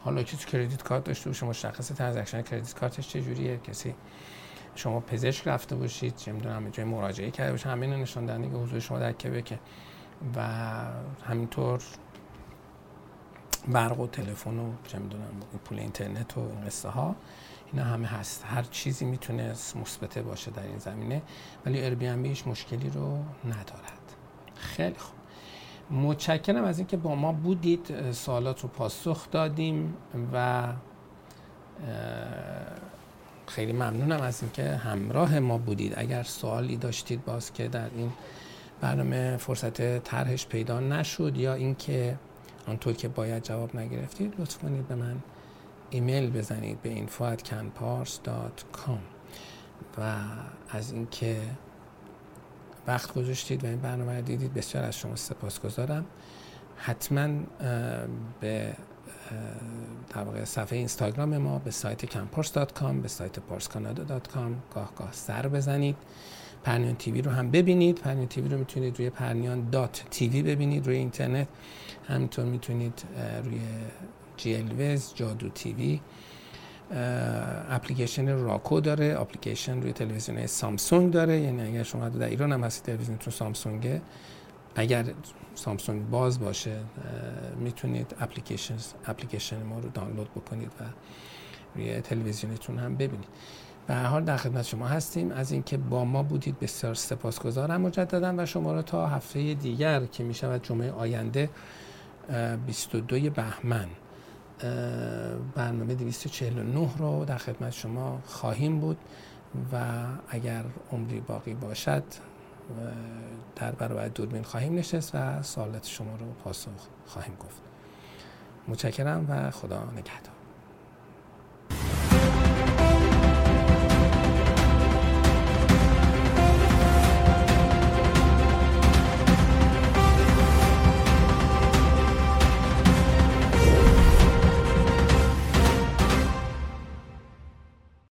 A: حالا که تو credit card داشته باشه مشخص transaction credit card ش جوریه. کسی شما پزشک رفته باشید چه می‌دونم جای مراجعه کرده باشه همین نشون دهنده حضور شما در کبکه و همینطور برق و تلفن و چه می‌دونم پول اینترنت و این قصه ها. اینا همه هست. هر چیزی می‌تونه مثبته باشه در این زمینه ولی اربی هیچ مشکلی رو ندارد. خیلی خوب. متشکرم از اینکه با ما بودید. سوالات رو پاسخ دادیم و خیلی ممنونم از اینکه همراه ما بودید. اگر سوالی داشتید باز که در این برنامه فرصت طرحش پیدا نشد یا اینکه آنطور که باید جواب نگرفتید لطف کنید به من ایمیل بزنید به info@canpars.com و از اینکه وقت گذاشتید و این برنامه رو دیدید بسیار از شما سپاسگزارم. حتما به در صفحه اینستاگرام ما به سایت campars.com به سایت parscanada.com گاه گاه سر بزنید. پرنیان تیوی رو هم ببینید. پرنیان تیوی رو می‌تونید روی پرنیان دات تیوی ببینید روی اینترنت. همینطور می‌تونید روی جی جادو تیوی اپلیکیشن راکو داره اپلیکیشن روی تلویزیون سامسونگ داره. یعنی اگر شما در ایران هم هستید تلویزیونتون سامسونگه. اگر سامسونگ باز باشه می‌تونید اپلیکیشن اپلیکیشن ما رو دانلود بکنید و روی تلویزیونتون هم ببینید. به هر حال در خدمت شما هستیم. از اینکه با ما بودید بسیار سپاسگزارم مجددا و شما را تا هفته دیگر که می شود جمعه آینده 22 بهمن. برنامه 249 رو در خدمت شما خواهیم بود و اگر عمری باقی باشد در برابر دوربین خواهیم نشست و سوالات شما رو پاسخ خواهیم گفت. متشکرم و خدا نگهدار.